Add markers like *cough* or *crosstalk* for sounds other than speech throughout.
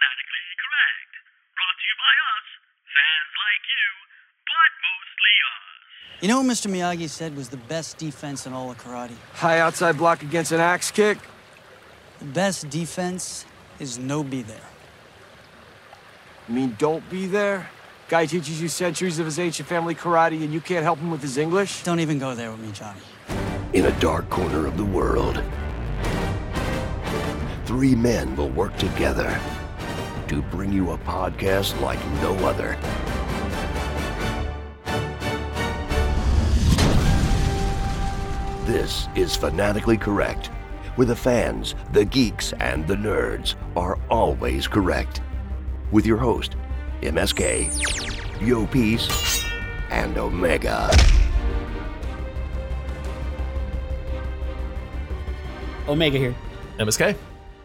Fanatically Correct. Brought to you by us, fans like you, but mostly us. You know what Mr. Miyagi said was the best defense in all of karate? High outside block against an axe kick. The best defense is no be there. You mean don't be there? Guy teaches you centuries of his ancient family karate and you can't help him with his English? Don't even go there with me, Johnny. In a dark corner of the world, three men will work together to bring you a podcast like no other. This is Fanatically Correct, where the fans, the geeks, and the nerds are always correct. With your host, MSK, Yo Peace, and Omega. Omega here. MSK.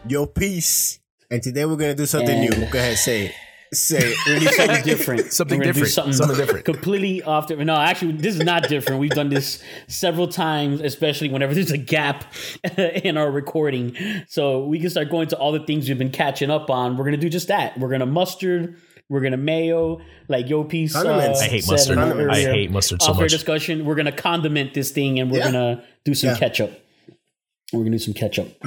Yo, peace. And today we're gonna do something And- new. Go ahead, say it. Say it. We're gonna do something *laughs* different. Something We're gonna do different. Something different. Completely off the. No, actually, this is not different. We've done this several times, especially whenever there's a gap *laughs* in our recording. So we can start going to all the things we've been catching up on. We're gonna do just that. We're gonna mustard. We're gonna mayo, like Yo Piece. Uh, Condiments. I hate mustard. earlier. I hate mustard so Off-air much. discussion. We're gonna condiment this thing, and we're Yeah. gonna do some Yeah. ketchup. We're gonna do some ketchup,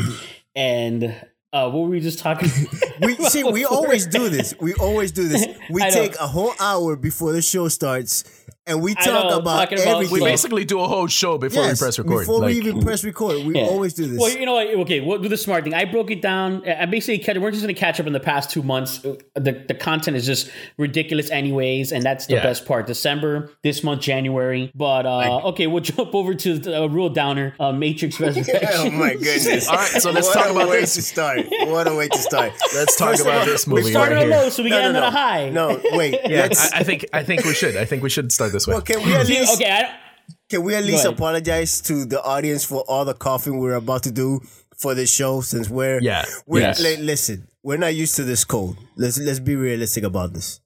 and uh, what were we just talking? *laughs* We see. We *laughs* always do this. We always do this. *laughs* We take a whole hour before the show starts, and we talk know, about talking about everything. We basically do a whole show before Yes, we press record. Before Like, we even press record, we Yeah. always do this. Well, you know what? Okay, we'll do the smart thing. I broke it down. I basically catch, we're just going to catch up in the past two months. The the content is just ridiculous, anyways, and that's the Yeah. best part. December, this month, January. But uh, okay, we'll jump over to the uh, real downer, uh, Matrix Resurrection. *laughs* oh my goodness! All right, so let's what talk a about way this. to start. What a way to start. *laughs* Let's talk First of about all, this we movie Started right on here. low, so we No, can no, end on no. a high. No, wait. *laughs* Yeah, I, I think I think we should. I think we should start this way. well, can we at least okay, I, Can we at least apologize to the audience for all the coughing we're about to do for this show? Since we're Yeah. we're Yes. li- listen, we're not used to this cold. Let's let's be realistic about this.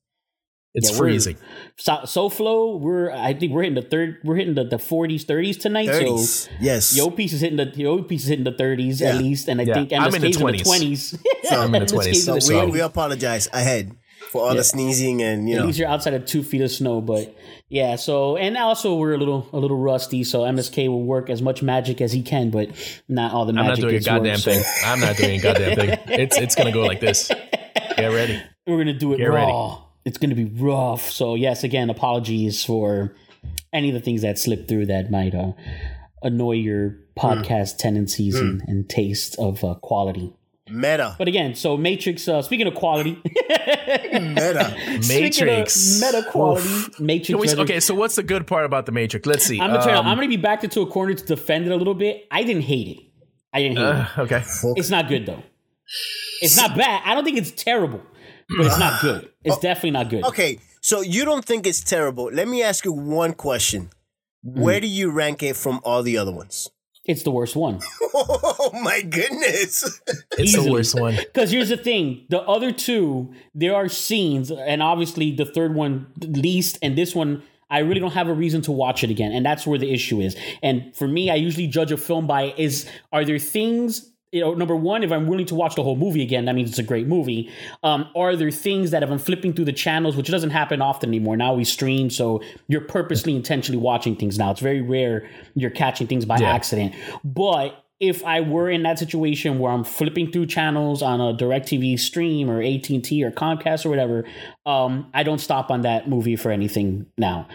It's Yeah, freezing. so, SoFlo, we're I think we're hitting the third, we're hitting the, the 40s, 30s tonight. Thirties, So yes. Yo piece is hitting the Yo piece is hitting the 30s Yeah. at least, and I Yeah. think I'm in the MSK's *laughs* in the 20s. 20s. I'm in the 20s, so we, so- we apologize ahead for all the sneezing and you know. At know. least you're outside of two feet of snow, but yeah. So and also we're a little a little rusty, so MSK will work as much magic as he can, but not all the magic. I'm not doing a goddamn work, so thing. I'm not doing a goddamn thing. *laughs* It's it's gonna go like this. Get ready. We're gonna do it Get raw. It's gonna be rough. So yes, again, apologies for any of the things that slipped through that might uh, annoy your podcast tendencies and, and taste of uh, quality. Meta, But again, so Matrix. Uh, speaking of quality, *laughs* meta. *laughs* speaking of Matrix. meta quality, Matrix. We- okay, so what's the good part about the Matrix? Let's see. I'm gonna, tell you, Um, I'm gonna be backed into a corner to defend it a little bit. I didn't hate it. I didn't hate uh, okay. It's not good though. It's not bad. I don't think it's terrible, but it's not good. *sighs* It's definitely not good. Okay, so you don't think it's terrible? Let me ask you one question. Where do you rank it from all the other ones? It's the worst one. *laughs* Oh my goodness! *laughs* It's the worst one. Because here's the thing: the other two, there are scenes, and obviously the third one least, and this one. I really don't have a reason to watch it again, and that's where the issue is. And for me, I usually judge a film by is are there things you know, number one, if I'm willing to watch the whole movie again, that means it's a great movie. Um, are there things that if I'm flipping through the channels, which doesn't happen often anymore, now we stream, so you're purposely intentionally watching things now. It's very rare you're catching things by Yeah. accident. But if I were in that situation where I'm flipping through channels on a DirecTV stream or AT&T or Comcast or whatever, um, I don't stop on that movie for anything now.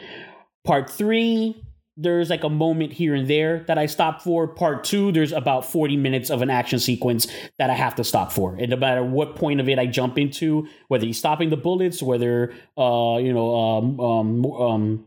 Part three, there's like a moment here and there that I stop for. Part two, there's about 40 minutes of an action sequence that I have to stop for. And no matter what point of it I jump into, whether he's stopping the bullets, whether, uh, you know, um, um, um,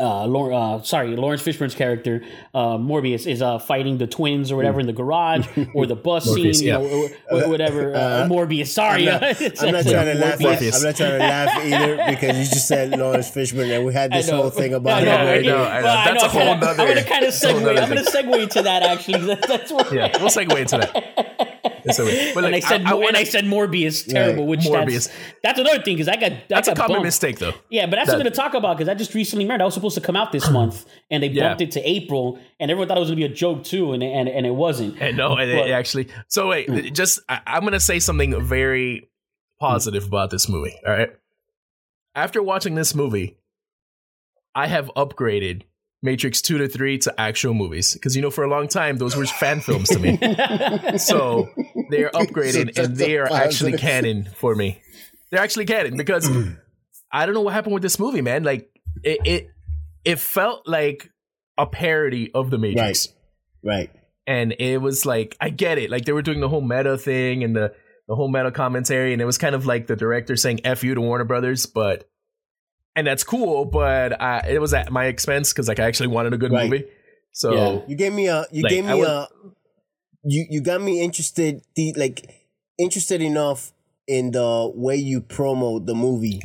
uh, Laurence, uh, sorry, Laurence Fishburne's character, uh, Morbius, is uh, fighting the twins or whatever in the garage *laughs* or the bus Morpheus, scene, you know, or, or whatever. Uh, Morbius, sorry. I'm not, *laughs* I'm not trying to laugh. Morpheus. I'm not trying to laugh either because you just said Laurence Fishburne and we had *laughs* this whole thing about I know, him. I right? know, I know. Well, That's a I'm whole kinda- nother- I'm gonna kind of that's a whole segue. I'm gonna segue into that actually. That, that's what. Yeah, we'll segue into that. *laughs* Segue. But and I said, I, I and I said Morbius, terrible. Which Morbius. That's, that's another thing because I got I that's a got common bumped. mistake, though. Yeah, but that's That- what to talk about because I just recently learned I was supposed to come out this *clears throat* month, and they Yeah. bumped it to April, and everyone thought it was going to be a joke too, and and, and it wasn't. And no, it, But- it actually. So wait, hmm. just I, I'm gonna say something very positive about this movie. All right. After watching this movie, I have upgraded Matrix 2 to 3 to actual movies. Because, you know, for a long time, those were fan films to me. *laughs* so they're upgraded So and they are actually canon for me. They're actually canon because *clears throat* I don't know what happened with this movie, man. Like, it, it, it felt like a parody of The Matrix Right. and it was like I get it. Like they were doing the whole meta thing and the the whole meta commentary, and it was kind of like the director saying "f you" to Warner Brothers, but and that's cool. But I, it was at my expense because like I actually wanted a good Right. movie. So Yeah. You gave me a. You Like, gave me would- a. You you got me interested. The like interested enough in the way you promote the movie.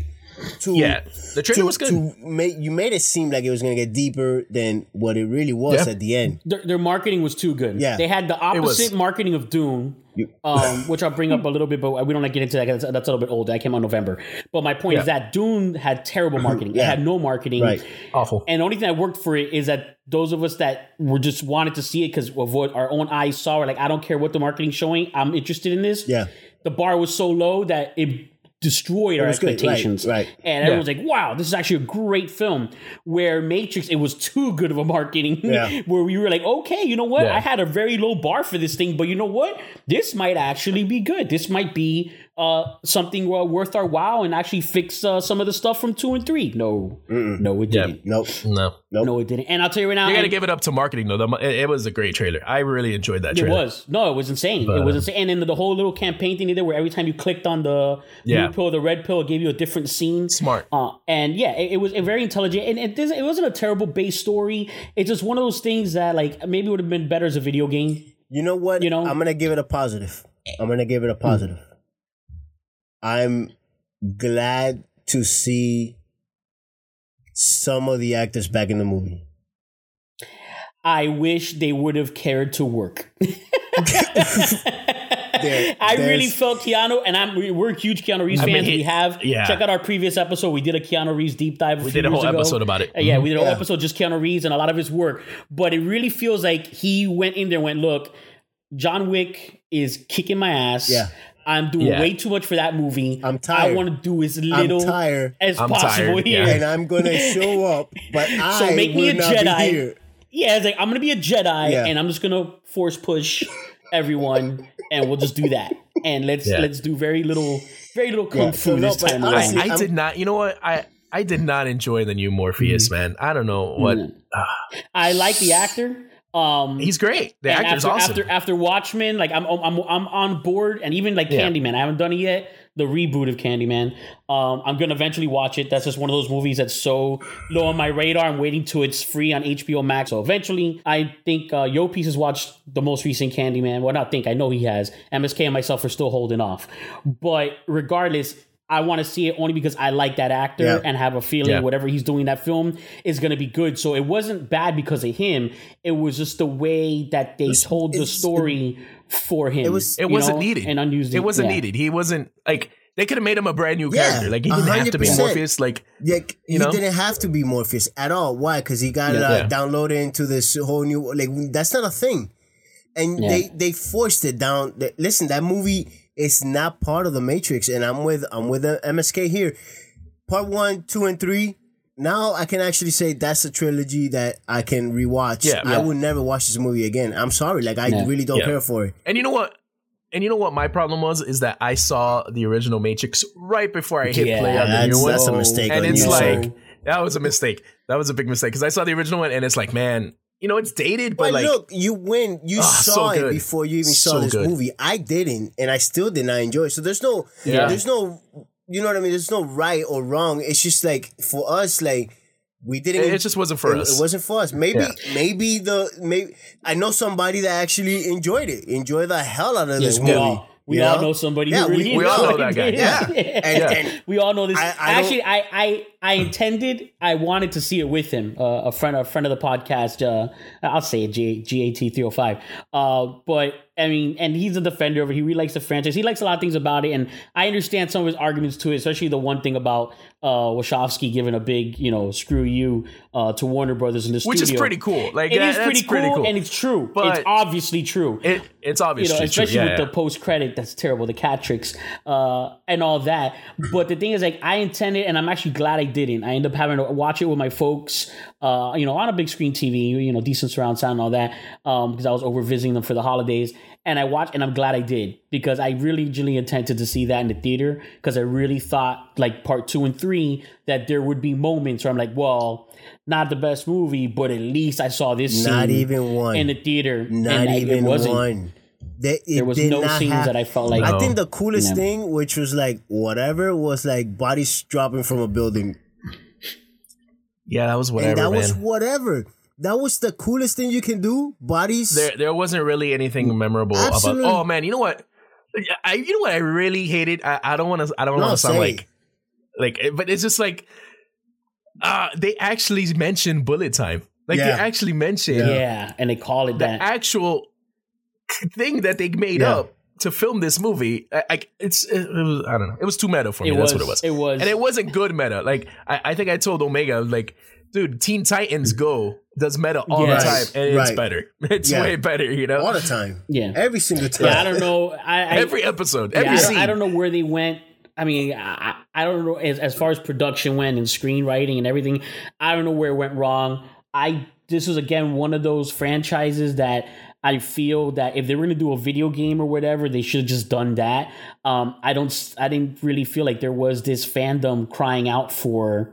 To, yeah, the trailer to, was good. to make you made it seem like it was gonna get deeper than what it really was Yeah. at the end. Their, their marketing was too good. Yeah. They had the opposite marketing of Dune, um, *laughs* which I'll bring up a little bit, but we don't like get into that. That's, that's a little bit old. That came out in November. But my point is that Dune had terrible *laughs* marketing. It had no marketing. Right. Awful. And the only thing that worked for it is that those of us that were just wanted to see it because of what our own eyes saw, were like, I don't care what the marketing's showing. I'm interested in this. Yeah. The bar was so low that it destroyed our good. Right, expectations. right. And everyone's like, wow, this is actually a great film. Where Matrix, it was too good of a marketing. Yeah. *laughs* where we were like, okay, you know what? Yeah. I had a very low bar for this thing, but you know what? This might actually be good. This might be uh, something uh, worth our while and actually fix uh, some of the stuff from two and three. No, no, it didn't. Nope. no, No, it didn't. And I'll tell you right now, you got to give it up to marketing though. It, it was a great trailer. I really enjoyed that Trailer. it was no, it was insane. But, it was uh, insane. And then the whole little campaign thing they did, where every time you clicked on the Yeah. blue pill, the red pill, it gave you a different scene. Smart. Uh, and yeah, it, it was very intelligent. And it, it wasn't a terrible base story. It's just one of those things that like maybe would have been better as a video game. You know what? You know? I'm gonna give it a positive. I'm gonna give it a positive. I'm glad to see some of the actors back in the movie. I wish they would have cared to work. *laughs* There- I really felt Keanu, and I'm we- we're huge Keanu Reeves I mean, fans. he- we have yeah. check out our previous episode. We did a Keanu Reeves deep dive. A We few did a years whole ago. episode about it. Uh, yeah, we did a whole Yeah. episode just Keanu Reeves and a lot of his work. But it really feels like he went in there and went, look, John Wick is kicking my ass. Yeah. I'm doing Yeah. way too much for that movie. I'm tired. I want to do as little tired. as I'm possible tired, here. yeah. and I'm gonna show up, but *laughs* I make me will a not Jedi. be here. Yeah, it's like I'm gonna be a Jedi, Yeah. and I'm just gonna force push everyone, and we'll just do that. And let's Yeah. let's do very little, very little kung Yeah, fu so this but time honestly- I, I did not. You know what? I I did not enjoy the new Morpheus, mm. man. I don't know what. Mm. Ah. I like the actor. Um, He's great. The actor's after, awesome. After after Watchmen, like I'm I'm I'm on board, and even like Yeah. Candyman, I haven't done it yet. The reboot of Candyman. Um, I'm gonna eventually watch it. That's just one of those movies that's so low on my radar. I'm waiting till it's free on HBO Max. So eventually, I think uh, Yo Piece has watched the most recent Candyman. Well, not think I know he has. MSK and myself are still holding off, but regardless. I want to see it only because I like that actor Yeah. and have a feeling Yeah. whatever he's doing that film is going to be good. So it wasn't bad because of him. It was just the way that they told the it's- story for him. It was it wasn't know, needed. and unused. It wasn't yeah. needed. He wasn't like they could have made him a brand new Yeah, character. Like he didn't have to be Morpheus. Like Like You he know? didn't have to be Morpheus at all. Why? Because he got Yeah. uh, Yeah. downloaded into this whole new. Like that's not a thing, and Yeah. they they forced it down. Listen, that movie is not part of the Matrix, and I'm with I'm with the MSK here. Part one, two, and three. Now I can actually say that's a trilogy that I can rewatch. Yeah. I Yeah. would never watch this movie again. I'm sorry, like I Yeah. really don't Yeah. care for it. And you know what? And you know what my problem was is that I saw the original Matrix right before I hit Yeah, play on the That's, new one. that's a mistake. and on it's you, like sir. that was a mistake. That was a big mistake because I saw the original one and it's like, man, you know, it's dated, but But like, look, you win. You Ah, saw so it before you even So saw this good. movie. I didn't, and I still did not enjoy it. So there's no, Yeah. there's no, you know what I mean. There's no right or wrong. It's just like for us, like we didn't. it, it just wasn't for it, us. it wasn't for us. Maybe, Yeah. maybe the maybe I know somebody that actually enjoyed it, Enjoy the hell out of Yes, this we movie. all we you all know somebody Yeah, who we- really we all know that guy. it. Yeah. *laughs* And, Yeah. and we all know this. I- I Actually, I, I I intended, I wanted to see it with him, uh, a friend, a friend of the podcast. Uh, I'll say it, G- GAT three hundred five. Uh, but I mean, and he's a defender of it. He really likes the franchise. He likes a lot of things about it, and I understand some of his arguments to it, especially the one thing about uh, Wachowski giving a big, you know, screw you uh, to Warner Brothers in the Which studio. is pretty cool. Like It that- is that's pretty cool, and it's true. But- it's obviously true It, it's you obviously know, true. especially Yeah, with yeah. the post credit, that's terrible. The Catrix uh, and all that. But the thing is, like, I intended, and I'm actually glad I didn't. I ended up having to watch it with my folks, uh, you know, on a big screen TV, you know, decent surround sound and all that, because I was over visiting them for the holidays. And I watched, and I'm glad I did because I really, really intended to see that in the theater because I really thought, like part two and three, that there would be moments where I'm like, well, not the best movie, but at least I saw this Not even one. in the theater. Not I- even one. They, it There was no not scenes have- that I felt like- I think the coolest Yeah. thing, which was like whatever, was like bodies dropping from a building, yeah, that was whatever, and that man. was whatever. That was the coolest thing you can do. Bodies. there, there wasn't really anything memorable Absolutely. about. Oh man, you know what? I, you know what? I really hated. I, I don't want to. I don't No, want to sound like, like, but it's just like, uh they actually mentioned bullet time. Like they actually mentioned Yeah, and they call it the that. actual thing that they made Yeah. up to film this movie. I, I it's it, was I don't know. It was too meta for me. It That's was, what it was. it was. and it wasn't good meta. Like I, I think I told Omega, like, dude, Teen Titans Go does meta all Yes. the time, and it's better. *laughs* It's Yeah. way better, you know. all the time. Yeah. Every single time. yeah, I don't know. I, I every episode, yeah, every I, don't, scene. I don't know where they went. I mean, I, I don't know as, as far as production went and screenwriting and everything. I don't know where it went wrong. I this was again one of those franchises that I feel that if they were to do a video game or whatever, they should have just done that. Um, I don't. I didn't really feel like there was this fandom crying out for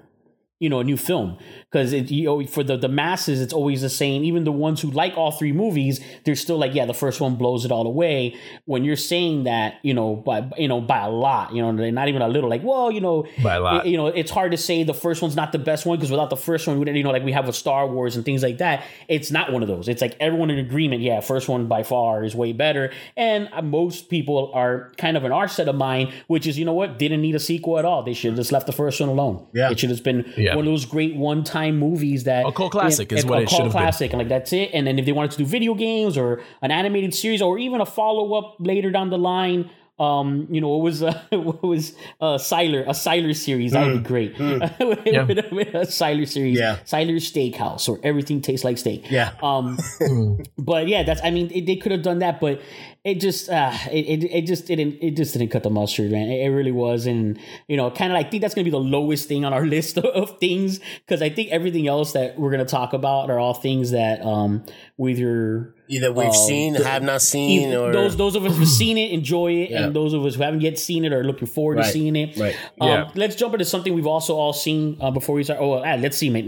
you know a new film. Because it you know for the the masses it's always the same. Even the ones who like all three movies they're still like yeah the first one blows it all away. When you're saying that you know by you know by a lot you know not even a little like well you know By a lot. you know it's hard to say the first one's not the best one because without the first one we you know like we have with Star Wars and things like that it's not one of those. It's like everyone in agreement yeah first one by far is way better. And uh, most people are kind of in our set of mind which is you know what didn't need a sequel at all. They should have just left the first one alone. Yeah. it should have been Yeah. One of those great one-time movies that A cult classic is a- what a it cult should have been. classic, and like that's it. And then if they wanted to do video games or an animated series or even a follow-up later down the line, um, you know, it was uh, *laughs* it was uh, Cypher, a Cypher series. That would be great. *laughs* Yeah. *laughs* a Cypher series, Yeah. Cypher Steakhouse, or everything tastes like steak. Yeah. Um, but yeah, that's. I mean, it, they could have done that, but it just, uh, it, it, it just didn't. It just didn't cut the mustard, man. It, it really was, and you know, kind of. I think that's gonna be the lowest thing on our *laughs* list of things because I think everything else that we're gonna talk about are all things that um we either Either we've uh, seen, have not seen, either- or those those of us who've seen it *laughs* enjoy it, Yeah. and those of us who haven't yet seen it are looking forward to seeing it. Right. Um, Yeah. Let's jump into something we've also all seen uh, before we start. Oh, ah, let's see, mate.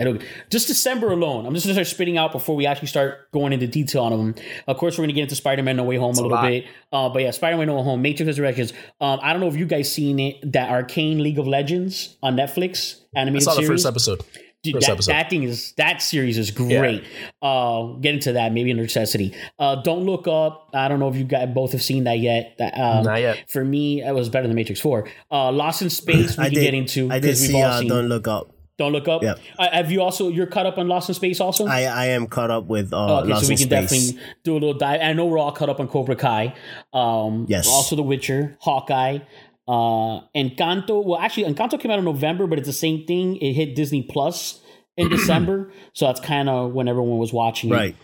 Just December alone, I'm just gonna start spitting out before we actually start going into detail on them. Of course, we're gonna get into Spider-Man: No Way Home a little lot. bit, uh, but yeah, Spider-Man: No Way Home, Matrix Resurrections. Um, I don't know if you guys seen it. That Arcane League of Legends on Netflix I animated saw the series. first episode. Dude, that, episode. that thing is that series is great. Uh, get into that maybe a necessity. Uh, don't look up. I don't know if you guys both have seen that yet. Um, Not yet. For me, it was better than Matrix Four. Uh, Lost in Space. *clears throat* We I can did get into. I did see. Uh, don't look up. Don't look up. Yeah. Uh, have you also? You're caught up on Lost in Space also. I I am caught up with uh, Okay, Lost so we in can Space. definitely do a little dive. I know we're all caught up on Cobra Kai. Um, Yes. Also, The Witcher, Hawkeye, uh, Encanto. Well, actually, Encanto came out in November, but it's the same thing. It hit Disney Plus in *clears throat* December, so that's kind of when everyone was watching it. right.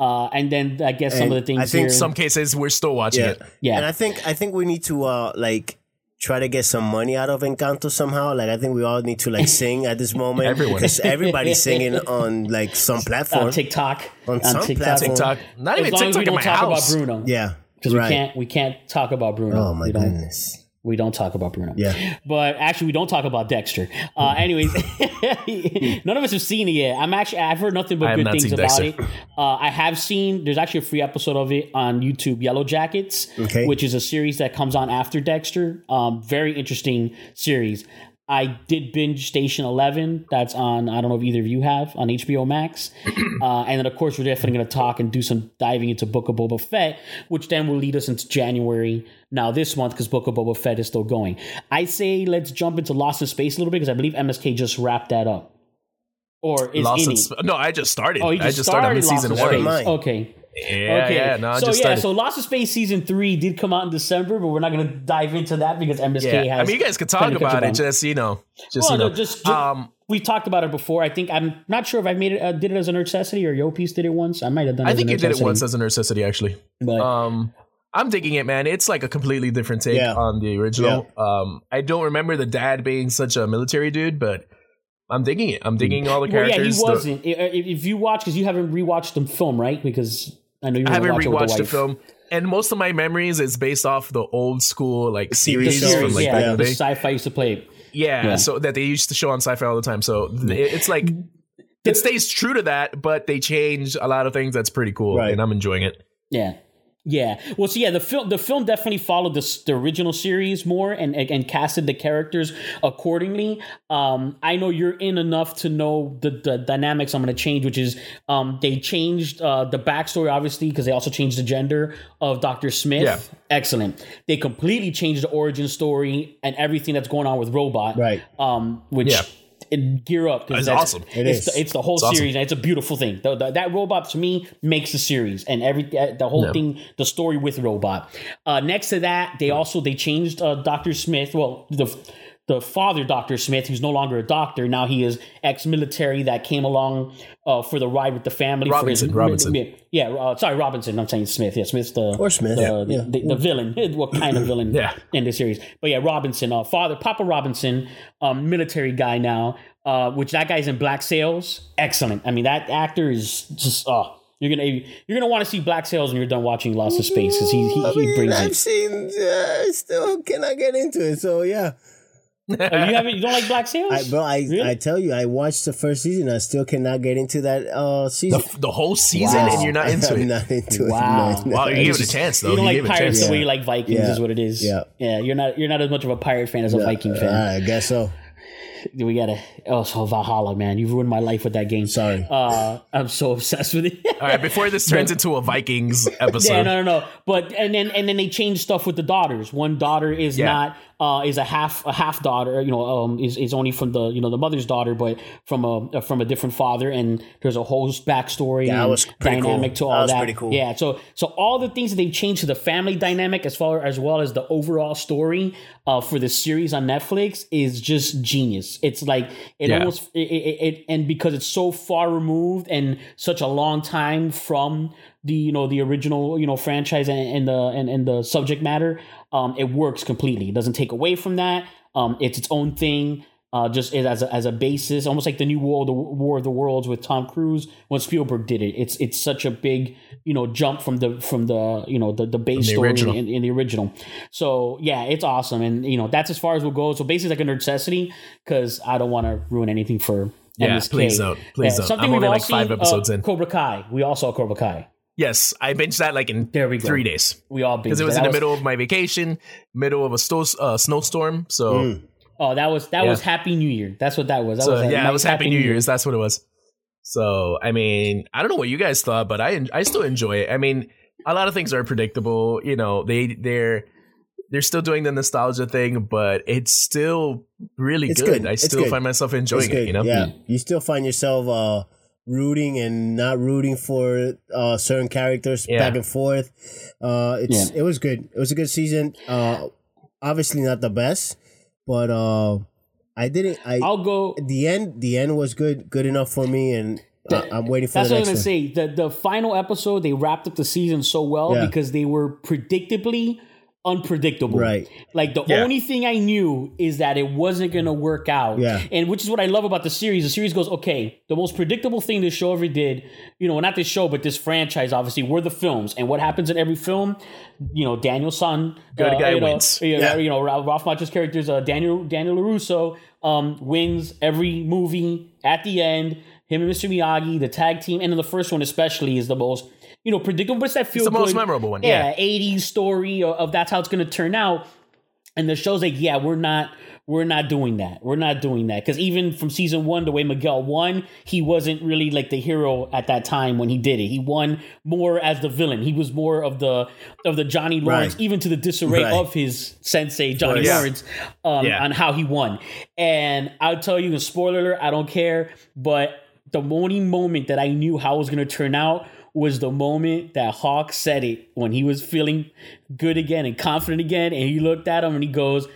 Uh, and then I guess some And of the things I think here, Some cases we're still watching Yeah. it. Yeah. And I think I think we need to uh like try to get some money out of Encanto somehow. Like I think we all need to like *laughs* sing at this moment. Everyone. because everybody's *laughs* singing on like some platform. on TikTok, On some platform. TikTok. Not As even long as we TikTok in don't my talk house. about Bruno, yeah, because right. we can't we can't talk about Bruno. Oh my we don't, goodness. We don't talk about Bruno. Yeah. But actually, we don't talk about Dexter. Uh, anyways, *laughs* none of us have seen it yet. I'm actually, I've heard nothing but have good not things about Dexter. it. Uh, I have seen, there's actually a free episode of it on YouTube, Yellow Jackets, Okay. which is a series that comes on after Dexter. Um, very interesting series. I did binge Station Eleven. That's on. I don't know if either of you have on HBO Max. *clears throat* uh, and then of course we're definitely going to talk and do some diving into Book of Boba Fett, which then will lead us into January now this month because Book of Boba Fett is still going. I say let's jump into Lost in Space a little bit because I believe MSK just wrapped that up. Or is Lost in in. Sp- no, I just started. Oh, you I just, just started. I'm in Lost season in one. Space. Okay. Yeah, Okay. yeah. No, so yeah, started. so Lost in Space season three did come out in December, but we're not going to dive into that because MSK yeah. has. I mean, you guys could talk plenty to catch about it. Just you know, just Well, you no, just- just- um, we talked about it before. I think I'm not sure if I made it. Uh, did it as a necessity or Yopies did it once. I might have done. it I as think you did it once as a necessity, actually. But Um, I'm digging it, man. It's like a completely different take Yeah. on the original. Um, I don't remember the dad being such a military dude, but I'm digging it. I'm digging all the well, yeah, he wasn't. If, if you watch, because you haven't rewatched the film, right? Because I know you I haven't watch it with rewatched the wife. film, and most of my memories is based off the old school like The series, The from like yeah, back in the the sci-fi used to play. Yeah, Yeah. so that they used to show on sci-fi all the time. So it's like it stays true to that, but they change a lot of things. That's pretty cool, Right. and I'm enjoying it. Yeah. Yeah. Well, so yeah, the film the film definitely followed the, the original series more and, and and casted the characters accordingly. Um, I know you're in enough to know the, the dynamics I'm going to change, which is um, they changed uh, the backstory obviously because they also changed the gender of Doctor Smith. Yeah. Excellent. They completely changed the origin story and everything that's going on with Robot. Right. Um, which. Yeah. It, gear up because It's that's awesome. It it's is. The, it's the whole It's awesome. series and it's a beautiful thing. The, the- that robot to me makes the series and every uh, the whole Yeah. thing, the story with robot. Uh, next to that, they also they changed uh, Doctor Smith. Well, the the father Doctor Smith, who's no longer a doctor now, he is ex-military that came along uh, for the ride with the family. Robinson, for his, Robinson. yeah, uh, sorry, Robinson. I'm saying Smith. Yeah, Smith's the Or Smith, the, yeah, the, the villain. *laughs* What kind of villain? *clears throat* Yeah. in the series. But yeah, Robinson, uh, father Papa Robinson, um, military guy now. Uh, which that guy's in Black Sails. Excellent. I mean, that actor is just oh, you're gonna you're gonna want to see Black Sails when you're done watching Lost in Space because he he, I he mean, brings I've it. seen. Uh, still cannot get into it. So yeah, Oh, you haven't you don't like Black Sails? *laughs* I, bro, I Really? I tell you, I watched the first season. I still cannot get into that uh The, season. the whole season, Wow. and you're not *laughs* into I'm it. not into it. Wow. No, no. Wow, you It's gave it a chance though. you don't You like gave it a pirates chance. the way you like Vikings Yeah. is what it is. Yeah. yeah. You're not you're not as much of a pirate fan as a Viking fan. I guess so. *laughs* we gotta oh so Valhalla man, you've ruined my life with that game. Sorry. Uh, I'm so obsessed with it. All right, before this turns into a Vikings episode, Yeah, no, no, no. But and then and then they changed stuff with the daughters. One daughter is Yeah. not uh is a half a half daughter. You know, um is, is only from the you know the mother's daughter, but from a from a different father. And there's a whole backstory Yeah, and was pretty dynamic cool. to all That was that. pretty cool. Yeah, so so all the things that they've changed to the family dynamic as far as well as the overall story uh for the series on Netflix is just genius. It's like it Yeah. almost it, it, it and because it's so far removed and such a long time from the you know the original you know franchise and, and the and, and the subject matter um it works completely it doesn't take away from that um it's its own thing uh just as a, as a basis almost like the new war the war of the worlds with tom cruise when spielberg did it it's it's such a big you know jump from the from the you know the the base the story original. in, in the original so yeah it's awesome and you know that's as far as we'll go so basically like a necessity because i don't want to ruin anything for Yeah, MSK. please don't. Please don't. Something I'm we've only like five seen, episodes uh, in. Cobra Kai. We all saw Cobra Kai. Yes, I binged that like in There we go. three days We all because it was that. in the That middle of my vacation, middle of a sto- uh, snowstorm. So, Mm. Oh, that was that Yeah. was Happy New Year. That's what that was. That so was yeah, nice it was Happy New Year's. That's what it was. So I mean, I don't know what you guys thought, but I I still enjoy it. I mean, a lot of things are predictable. You know, they they're they're still doing the nostalgia thing, but it's still really It's good. good. I still good. find myself enjoying it. You know, yeah. You still find yourself uh rooting and not rooting for uh certain characters Yeah. back and forth. Uh it's it was good. It was a good season. Uh obviously not the best, but uh I didn't I I'll go. the end the end was good good enough for me and I, I'm waiting for That's the what I'm gonna one. say. The the final episode they wrapped up the season so well Yeah. because they were predictably unpredictable. Right. Like the Yeah. only thing I knew is that it wasn't gonna work out. Yeah. And which is what I love about the series. The series goes, okay, the most predictable thing this show ever did, you know, not this show, but this franchise, obviously, were the films. And what happens in every film, you know, Daniel-san, Good guy you know, wins. You know, Yeah. you know Ralph Ralph Macchio's characters, uh, Daniel Daniel LaRusso, um, wins every movie at the end. Him and Mr. Miyagi, the tag team, and then the first one especially is the most, you know, predictable. But it's that feel the most memorable one, Yeah, yeah. 80s story of, that's how it's going to turn out. And the show's like, yeah, we're not we're not doing that. We're not doing that because even from season one, the way Miguel won, he wasn't really like the hero at that time when he did it. He won more as the villain. He was more of the of the Johnny Lawrence, Right. even to the disarray Right. of his sensei Johnny. Lawrence, um, Yeah. on how he won. And I'll tell you, a spoiler alert, I don't care, but the only moment that I knew how it was going to turn out was the moment that Hawk said it when he was feeling good again and confident again, and he looked at him and he goes.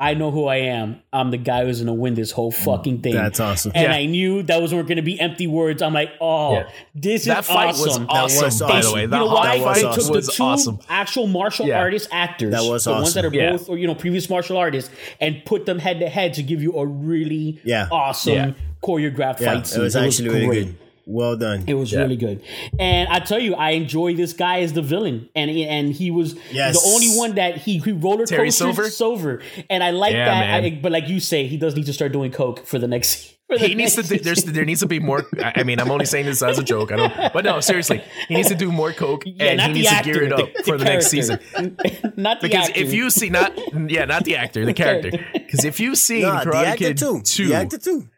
I know who I am. I'm the guy who's gonna win this whole fucking thing. That's awesome. And Yeah. I knew that was weren't gonna be empty words. I'm like, oh, Yeah. this That is fight awesome. was awesome, was by the awesome. way. You The know Hawk why? That was They awesome. took the was two awesome. actual martial Yeah. artist actors, That was the ones that are awesome. Yeah. both, or you know, previous martial artists, and put them head to head to give you a really Yeah. awesome Yeah. choreographed Yeah, fight scene. it was actually really great. good. Well done. It was Yeah. really good, and I tell you, I enjoy this guy as the villain, and and he was Yes. the only one that he he roller Terry coasters Silver? Silver, and I like Yeah, that. I, but like you say, he does need to start doing coke for the next. *laughs* For the He needs to. next there's there needs to be more. I I mean, I'm only saying this as a joke. I don't. But no, seriously, he needs to do more coke, Yeah, and he needs actor, to gear it up the for the next season. *laughs* not the Because actor. if you see not, yeah, not the actor, the *laughs* character. Because if you see Nah, the Karate actor Kid too. two, The actor too.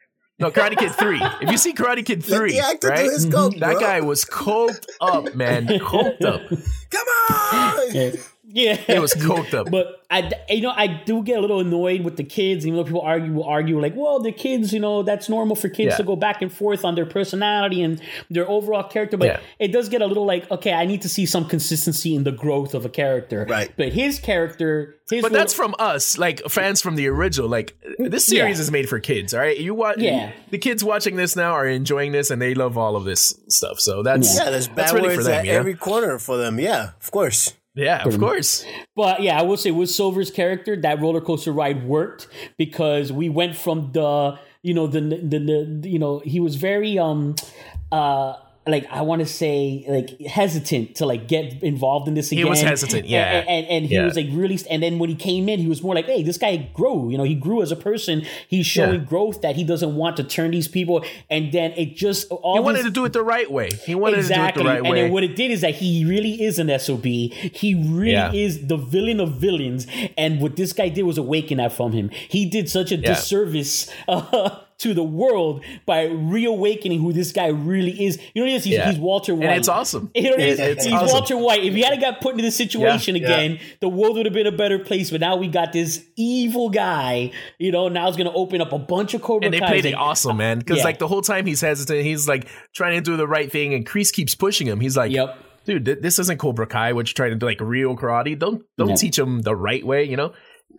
No Karate Kid three. If you see Karate Kid Let three, the actor right? do his coke, that bro. guy was coked up, man, coked up. *laughs* Come on. Yeah, It was coked up. But I, you know, I do get a little annoyed with the kids. Even though people argue, will argue like, well, the kids, you know, that's normal for kids Yeah. to go back and forth on their personality and their overall character. But Yeah. it does get a little like, okay, I need to see some consistency in the growth of a character. Right. But his character, his But little- that's from us, like fans from the original. Like this series Yeah. is made for kids. All right, you watch. Yeah. the kids watching this now are enjoying this, and they love all of this stuff. So that's Yeah, there's bad that's really for words them. at you every corner for them. Yeah, of course. Yeah, of course. But yeah, I will say with Silver's character, that roller coaster ride worked because we went from the you know the the, the you know he was very um uh like I want to say like hesitant to like get involved in this again. He was hesitant, yeah. and and, and he Yeah. was like really and then when he came in, he was more like, hey, this guy grew. You know, he grew as a person. He's showing Yeah. growth that he doesn't want to turn these people. And then it just all He wanted these- to do it the right way. He wanted exactly. to do it the right and way. then what it did is that he really is an SOB. He really Yeah. is the villain of villains. And what this guy did was awaken that from him. He did such a Yeah. disservice *laughs* uh, to the world by reawakening who this guy really is. You know what it is? He's, Yeah. he's Walter White. and it's awesome. You know what it is? It's He's awesome. Walter White. If he hadn't got put into this situation Yeah. again, the world would have been a better place. But now we got this evil guy. You know, now it's going to open up a bunch of Cobra and they Kais. played it Like, awesome, man. Because Yeah. like the whole time he's hesitant, he's like trying to do the right thing, and Kreese keeps pushing him. He's like, Yep. dude, th- this isn't Cobra Kai, which trying to do like real karate. Don't don't Yeah. teach him the right way, you know.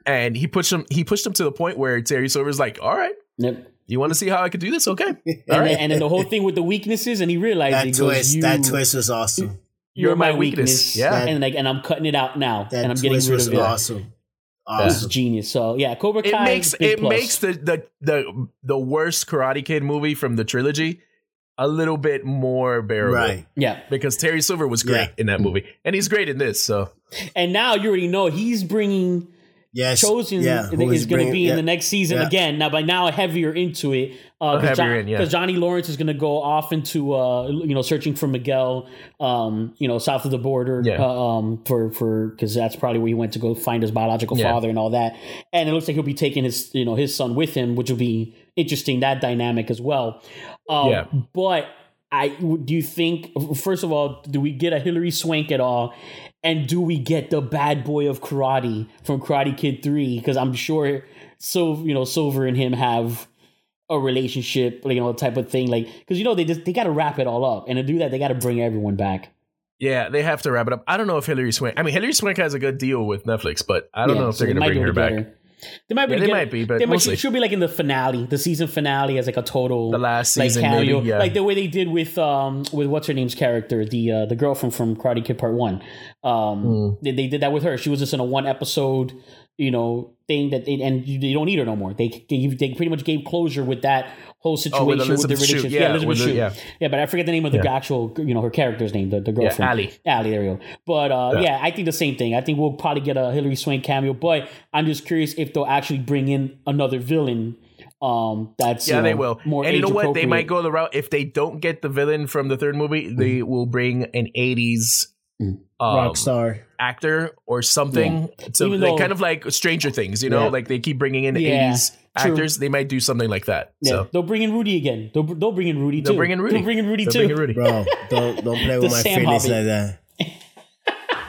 And he pushed him. He pushed him to the point where Terry Silver's like, all right, Yep. You want to see how I could do this? Okay, *laughs* all And, right. then, and then the whole thing with the weaknesses, and he realized That he twist, goes, you, that twist was awesome. You're, my, my weakness. weakness. Yeah. and like, and I'm cutting it out now, That and I'm getting rid was of it. awesome. It's Awesome. genius. So yeah, Cobra it Kai. makes big it plus. makes the, the the the worst Karate Kid movie from the trilogy a little bit more bearable. Right. yeah. Because Terry Silver was great Yeah. in that mm. movie, and he's great in this. So And now you already know he's bringing Yes. chosen yeah, that who is going to bringing- be in the next season Yeah. again. Now by now heavier into it because heavier in, yeah. Johnny Lawrence is going to go off into uh you know searching for Miguel um you know south of the border Yeah. uh, um for for because that's probably where he went to go find his biological Yeah. father and all that. And it looks like he'll be taking his you know his son with him, which will be interesting that dynamic as well. Um, Yeah. but. I do you think first of all, do we get a Hilary Swank at all? And do we get the bad boy of karate from Karate Kid 3? Because I'm sure so you know, Silver and him have a relationship, you know, type of thing. Like because you know they just they gotta wrap it all up. And to do that, they gotta bring everyone back. yeah, they have to wrap it up. I don't know if Hilary Swank. I mean, Hilary Swank has a good deal with Netflix, but I don't Yeah, know if so they're going to bring her it back. They might be. Yeah, they might be, but they might, we'll she- she'll be like in the finale, the season finale, as like a total The last like season, cameo, maybe, yeah. like the way they did with um with what's her name's character, the uh, the girl from from Karate Kid Part One. Um, Hmm. they, they did that with her. She was just in a one episode, you know, thing that they and you, they don't need her no more. They they they pretty much gave closure with that whole situation with the Oh, Elizabeth Shue. relationship. Yeah, Elizabeth Shue. yeah. yeah, but I forget the name of the actual, you know, her character's name, the, the girlfriend. Ali. Ali, there you go. But uh, yeah. Yeah. I think the same thing. I think we'll probably get a Hilary Swank cameo, but I'm just curious if they'll actually bring in another villain. Um, that's Yeah, you they will. More and you know what? They might go the route if they don't get the villain from the third movie, they will bring an '80s um, Rockstar. actor or something. So Even like though- kind of like Stranger Things, you know, Yeah. like they keep bringing in Yeah, 80s true. actors. They might do something like that. Yeah, So they'll bring in Rudy again. They'll, they'll bring in Rudy too. they'll bring in Rudy. They'll bring in Rudy They'll too. bring in Rudy. Bro, don't don't play *laughs* with my Sam feelings Hobby. like that.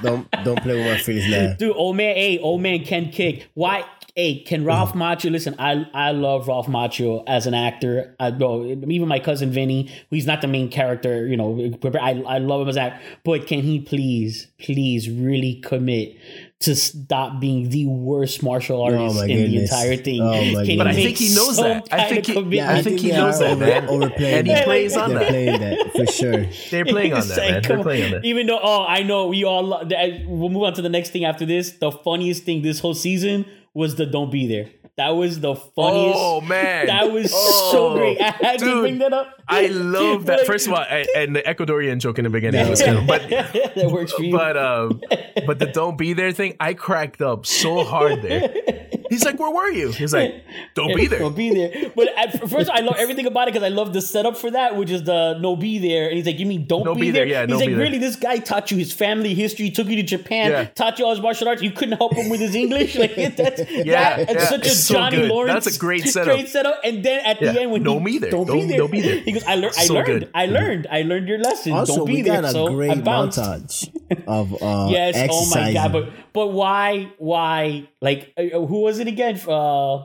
Don't don't play with my feelings like that. Dude, old man, hey, old man can kick. Why? Hey, can Ralph mm. Macchio listen? I I love Ralph Macchio as an actor. I know even my cousin Vinny, who's not the main character. You know, I I love him as an actor. But can he please, please, really commit to stop being the worst martial oh artist my in the entire oh thing? Oh, my Can he goodness. But I think he knows some that. I kind think of he- commitment? yeah, I think he they knows are that, man. over- overplaying And he that. plays on They're that. playing that for sure. They're playing on that, *laughs* like, man. They're on. playing on that. Even though, oh, I know we all. lo- that- We'll move on to the next thing after this. The funniest thing this whole season was the "Don't Be There." That was the funniest. Oh man, that was Oh, so great. I had to bring that up. I love that. Like- First of all, I, and the Ecuadorian joke in the beginning was good, but *laughs* that works for you. but um, but the don't be there thing, I cracked up so hard there. *laughs* He's like, "Where were you?" He's like, "Don't be there." *laughs* Don't be there. But at first, I love everything about it because I love the setup for that, which is the no be there. And he's like, "You mean don't No be, be there?" there, yeah, he's no like, be there. "Really? This guy taught you his family history, took you to Japan, Yeah. taught you all his martial arts. You couldn't help him with his English. *laughs* Like that's Yeah, that, it's yeah, such a so Johnny good. Lawrence. That's a great *laughs* setup. Great setup. And then at the end, when no he, be there. don't, be Don't- there. don't be there. He goes, "I learned. I So learned. good. I mm-hmm. learned. I learned your lesson. Also, don't be we there." a so I great bounced. montage of uh, *laughs* Yes. Oh my god. But but why why like uh, who was it again? Uh,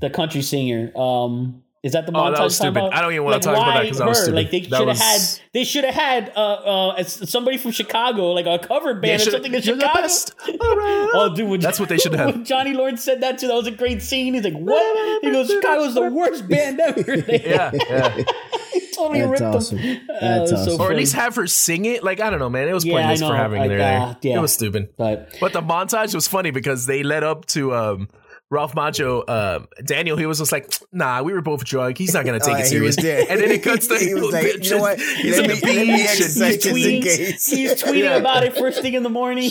the country singer. Um, is that the Oh, montage? that was stupid. about? I don't even wanna talk about that because that was stupid. Like they That should have had. was- They should have had uh, uh somebody from Chicago, like a cover They band or something in you're the Chicago. best around. *laughs* Oh, dude, when, That's what they should have. Johnny Lawrence said that too, that was a great scene. He's like, "What?" He goes, "Chicago's the worst band ever." *laughs* Yeah, yeah. Totally That's ripped awesome. them. *laughs* Uh, That's it was so. Or at least have her sing it. Like I don't know, man. It was Yeah, pointless for having Like, her there. uh, yeah. It was stupid. But But the montage was funny because they led up to um, Ralph Macchio, uh, Daniel. He was just like, "Nah, we were both drunk. He's not gonna take Oh, it serious." And then it cuts to *laughs* He was like, bitches. "You know what? *laughs* He's Let in me- the beach and he's tweeting, he's *laughs* tweeting Yeah. about it first thing in the morning.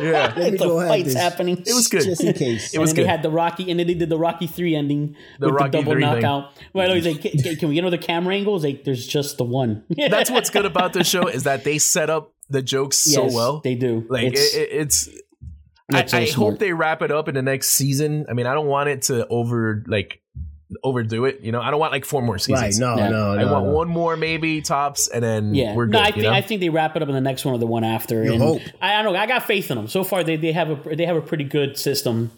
yeah, Let me the fights happening. it was good. Just in case. It was and then good. they had the Rocky, and then they did the Rocky three ending The with Rocky the double 3 thing. knockout. Well, he's like, can, can we get another camera angle? He's like, there's just the one. That's what's good about this show is that they set up the jokes so well. They do. Like It's- it, it, it's. I, That's so I hope they wrap it up in the next season. I mean, I don't want it to over like overdo it. You know, I don't want like four more Right? seasons. No, Yeah. no, no. I want no. one more maybe tops, and then yeah, we're good. no, I you think know? I think they wrap it up in the next one or the one after. You and hope. I, I don't know. I got faith in them. So far, they, they have a they have a pretty good system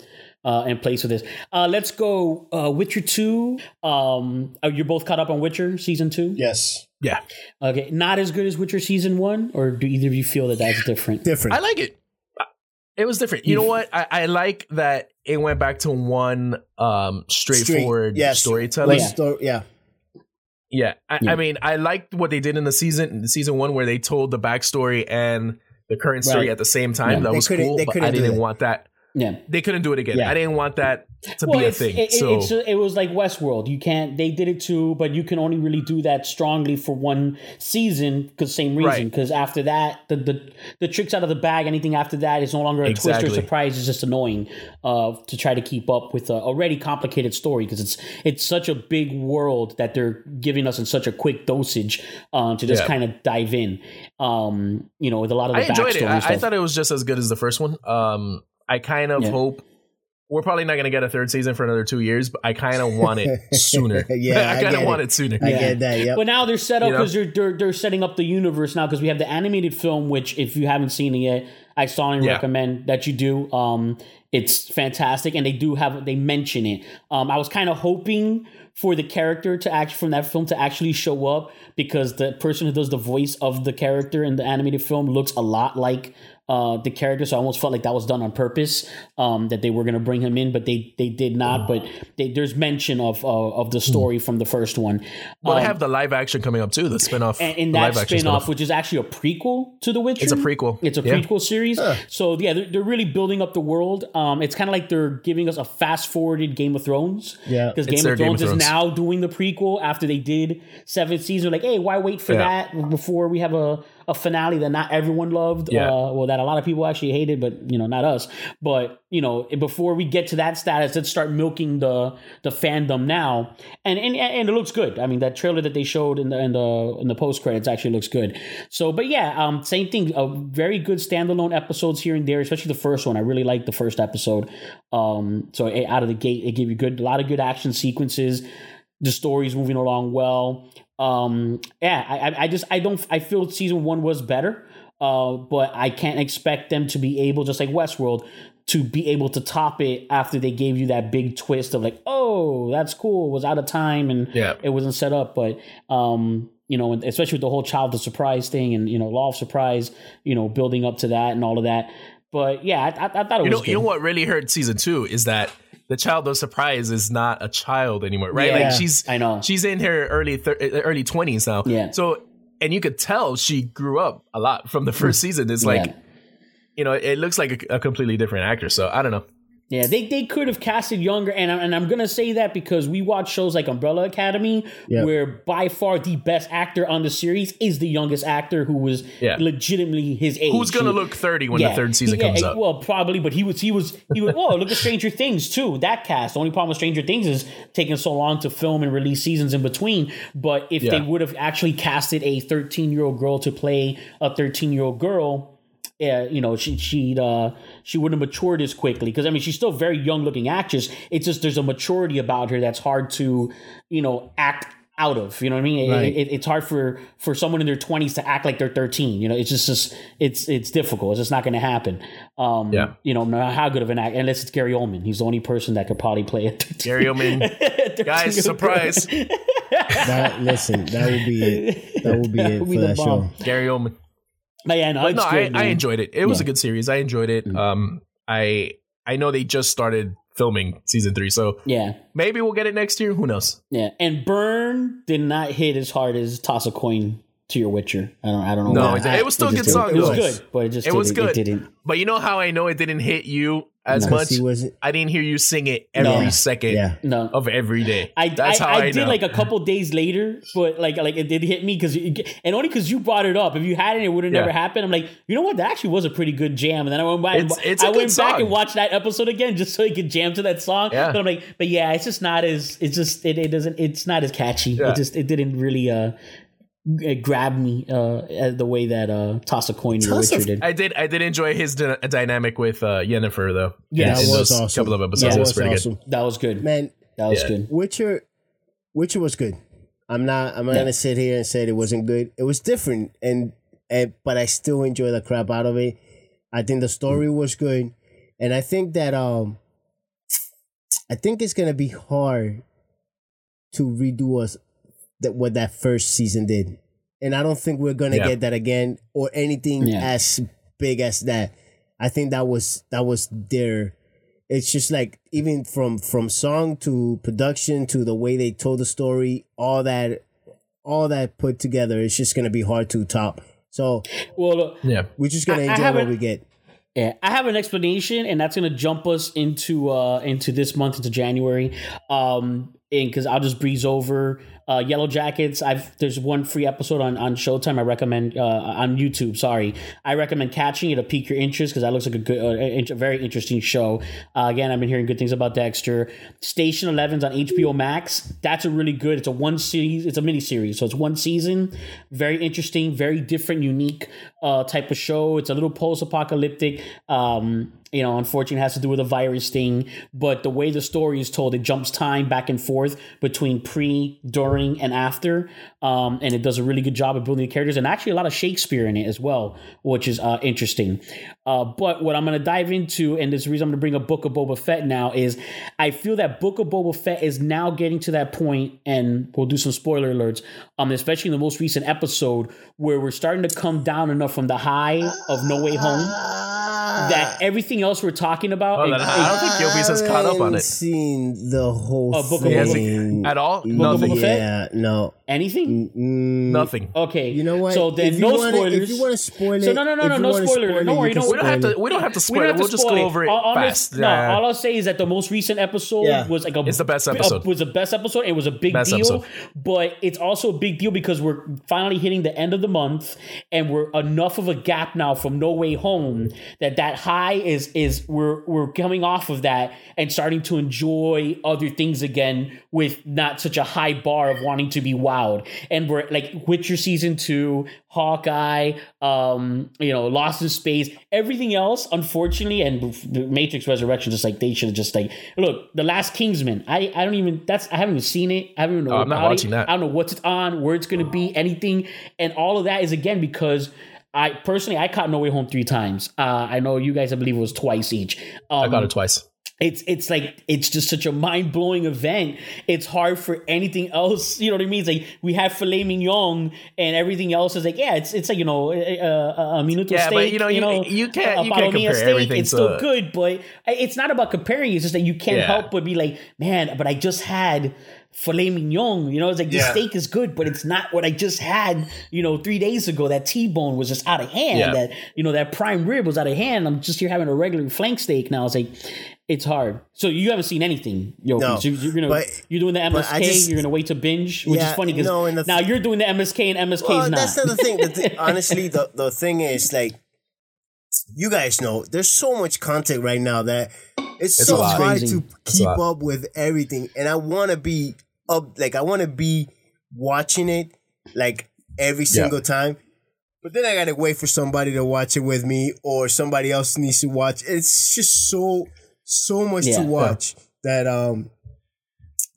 uh, in place with this. Uh, let's go uh, Witcher two. Um, are both caught up on Witcher season two? Yes. yeah, Okay, not as good as Witcher season one, or do either of you feel that that's different? Different. I like it. It was different. You know what? I, I like that it went back to one um straightforward Straight- yes. storytelling. Yeah. Sto- yeah. Yeah, I, Yeah. I mean, I liked what they did in the season, in the season one, where they told the backstory and the current story Right. at the same time. Yeah. That They was cool, they but I didn't want that. Yeah. They couldn't do it again. Yeah. I didn't want that to Well, be a it's, thing. It, so it's, it was like Westworld. You can't. They did it too, but you can only really do that strongly for one season because same reason. Right. Because after that, the, the the tricks out of the bag. Anything after that is no longer a twist or Exactly. surprise. It's just annoying uh, to try to keep up with a already complicated story because it's it's such a big world that they're giving us in such a quick dosage uh, to just Yeah. kind of dive in. Um, you know, with a lot of the I enjoyed it. I. I thought it was just as good as the first one. Um, I kind of Yeah. hope we're probably not going to get a third season for another two years, but I kind of want it *laughs* sooner. *laughs* Yeah, *laughs* I I kind of want it. it sooner. I Yeah. get that. Yep. But now they're set up You know? because they're, they're they're setting up the universe now because we have the animated film, which if you haven't seen it yet, I strongly Yeah. recommend that you do. Um, it's fantastic, and they do have they mention it. Um, I was kind of hoping for the character to act from that film to actually show up because the person who does the voice of the character in the animated film looks a lot like uh, the character. So I almost felt like that was done on purpose. Um, that they were going to bring him in, but they they did not. But they, there's mention of uh, of the story from the first one. Well, Um, they have the live action coming up too. The spinoff. and in that live action spin-off, which is actually a prequel to The Witcher. It's a prequel. It's a Yeah. prequel series. So yeah, they're, they're really building up the world. Um, it's kind of like they're giving us a fast-forwarded Game of Thrones. Yeah. because Game of Game of Thrones is now doing the prequel after they did seventh season. Like, hey, why wait for Yeah. that before we have a a finale that not everyone loved. Yeah. Uh, well, that a lot of people actually hated, but you know, not us. But you know, before we get to that status, let's start milking the the fandom now. And and and it looks good. I mean, that trailer that they showed in the in the in the post credits actually looks good. So, but yeah, um, same thing. Uh, very good standalone episodes here and there, especially the first one. I really liked the first episode. Um, so eh, out of the gate, it gave you good a lot of good action sequences. The story's moving along well. Um, yeah, I, I- I just I don't I feel season one was better. Uh, but I can't expect them to be able, just like Westworld, to be able to top it after they gave you that big twist of like, oh, that's cool, it was out of time and Yeah. it wasn't set up. But um, you know, especially with the whole childhood surprise thing and you know, law of surprise, you know, building up to that and all of that. But yeah, I, I, I thought it You was know, good. you know what really hurt season two is that the child of surprise is not a child anymore, right? Yeah, like she's I know. she's in her early thir- uh, early twenties now. Yeah. So and you could tell she grew up a lot from the first season. It's like Yeah. you know, it looks like a, a completely different actor. So I don't know. Yeah, they, they could have casted younger, and I'm, and I'm gonna say that because we watch shows like Umbrella Academy, Yeah. where by far the best actor on the series is the youngest actor who was Yeah. legitimately his age. Who's gonna look thirty when the third season yeah, comes up? Well, probably, but he was he was he was. Oh, look at Stranger Things too. That cast. The only problem with Stranger Things is taking so long to film and release seasons in between. But if they would have actually casted a 13 year old girl to play a 13 year old girl. Yeah, you know, she she'd uh she wouldn't have matured as quickly because I mean she's still a very young looking actress. It's just there's a maturity about her that's hard to you know act out of. You know what I mean? Right. it- it's hard for for someone in their 20s to act like they're 13. You know, it's just, just it's it's difficult. It's just not going to happen. Um, Yeah. You know, no how good of an actor, unless it's Gary Oldman, he's the only person that could probably play it. Gary Oldman, *laughs* guys, surprise! *laughs* That listen, that would be it. That would be it would for the that bomb. show. Gary Oldman. But yeah, no, But no, I, good, I enjoyed it. It was Yeah. a good series. I enjoyed it. Mm. Um, I I know they just started filming season three, so Yeah, maybe we'll get it next year. Who knows? yeah. And Burn did not hit as hard as Toss a Coin to your Witcher. I don't, I don't know. No, it, it was still a good song. It was good, but it just It was good. It didn't. But you know how I know it didn't hit you as No. much? He wasn't. I didn't hear you sing it every No. second Yeah. No, of every day. I, That's I, how I, I, did know. like a couple days later, but like like it did hit me because and only because you brought it up. If you hadn't, it would have Yeah. never happened. I'm like, you know what? That actually was a pretty good jam. And then I went back. It's- it's a I good went back and watched that episode again just so I could jam to that song. Yeah. But I'm like, but yeah, it's just not as it's just it, it doesn't it's not as catchy. Yeah. It just it didn't really uh g- grab me uh the way that uh toss a coin your Toss a- Witcher did. I did. I did enjoy his dy- dynamic with uh, Yennefer though. Yeah, that was those awesome. Couple of episodes, Yeah, it was was pretty awesome. that was good. Man, that was Yeah. good. Witcher, Witcher was good. I'm not. I'm not Yeah. gonna sit here and say it wasn't good. It was different, and and but I still enjoy the crap out of it. I think the story was good, and I think that um, I think it's gonna be hard to redo us that what that first season did, and I don't think we're gonna Yeah. get that again or anything Yeah. as big as that. I think that was that was their it's just like even from from song to production to the way they told the story all that all that put together it's just gonna be hard to top so Well, look, Yeah. we're just gonna I- I enjoy what we get Yeah, I have an explanation, and that's going to jump us into uh into this month into January. Um, and because I'll just breeze over uh, Yellow Jackets. I've there's one free episode on on Showtime. I recommend uh, on YouTube. Sorry, I recommend catching it to pique your interest because that looks like a good, uh, very interesting show. Uh, again, I've been hearing good things about Dexter. Station 11's on HBO Max. That's a really good. It's a one series. It's a mini series, so it's one season. Very interesting, very different, unique uh, type of show. It's a little post apocalyptic. Um, you know, unfortunately, it has to do with a virus thing. But the way the story is told, it jumps time back and forth between pre, during, and after. Um, and it does a really good job of building the characters and actually a lot of Shakespeare in it as well, which is uh, interesting. Uh, but what I'm going to dive into, and this is reason I'm going to bring a Book of Boba Fett now, is I feel that Book of Boba Fett is now getting to that point, and we'll do some spoiler alerts, um, especially in the most recent episode, where we're starting to come down enough from the high of No Way Home that everything else we're talking about. Oh, that- I don't think Yopis has caught up on it. Seen the whole Oh, Book of thing At all? Book of Nothing. Boba Fett? Yeah, no. anything? Mm, Nothing. Okay. You know what? So then If no wanna- spoilers. If you want to spoil it, So no, no, no, no, you no wanna spoiler. spoil it, Don't worry, don't We don't have to. We don't have to We spoil don't it. have to We'll just go over it All- all fast. this- no, all I'll say is that the most recent episode Yeah. was like a It's the best a- episode. was the best episode. It was a big Best deal, episode. but it's also a big deal because we're finally hitting the end of the month, and we're enough of a gap now from No Way Home that that high is is we're we're coming off of that and starting to enjoy other things again with not such a high bar of wanting to be wowed. And we're like Witcher season two, Hawkeye, um, you know, Lost in Space, everything else, unfortunately, and the Matrix Resurrection, just like they should have just like look, the last Kingsman. I I don't even that's I haven't even seen it. I haven't even know Oh, I'm not watching it. that. I don't know what's it on, where it's gonna be, anything, and all of that is again because. I personally, I caught No Way Home three times. Uh, I know you guys, I believe it was twice each. Um, I got it twice. it's it's like it's just such a mind blowing event. It's hard for anything else. *laughs* You know what I mean? It's like we have filet mignon and everything else is like yeah, it's it's like you know a, a, a minuto Yeah, steak. but, you know, you- you can't- you can't palomilla compare steak. everything It's still to- good, but it's not about comparing. It's just that you can't Yeah. help but be like, man, but I just had filet mignon. You know, it's like the Yeah. steak is good, but it's not what I just had. You know, three days ago. That T bone was just out of hand. Yeah. That you know that prime rib was out of hand. I'm just here having a regular flank steak now. It's like it's hard. So you haven't seen anything, yo. No, so you're gonna but- you're doing the MSK. Just- you're gonna wait to binge, which Yeah, is funny because no, now th- you're doing the MSK and MSK's Well, not. that's not the thing. The thi- *laughs* honestly, the the thing is like, you guys know, there's so much content right now that it's, It's so hard Crazy. to keep up with everything, and I want to be up. Like I want to be watching it like every single time. But then I gotta wait for somebody to watch it with me, or somebody else needs to watch. It's just so so much Yeah. to watch that um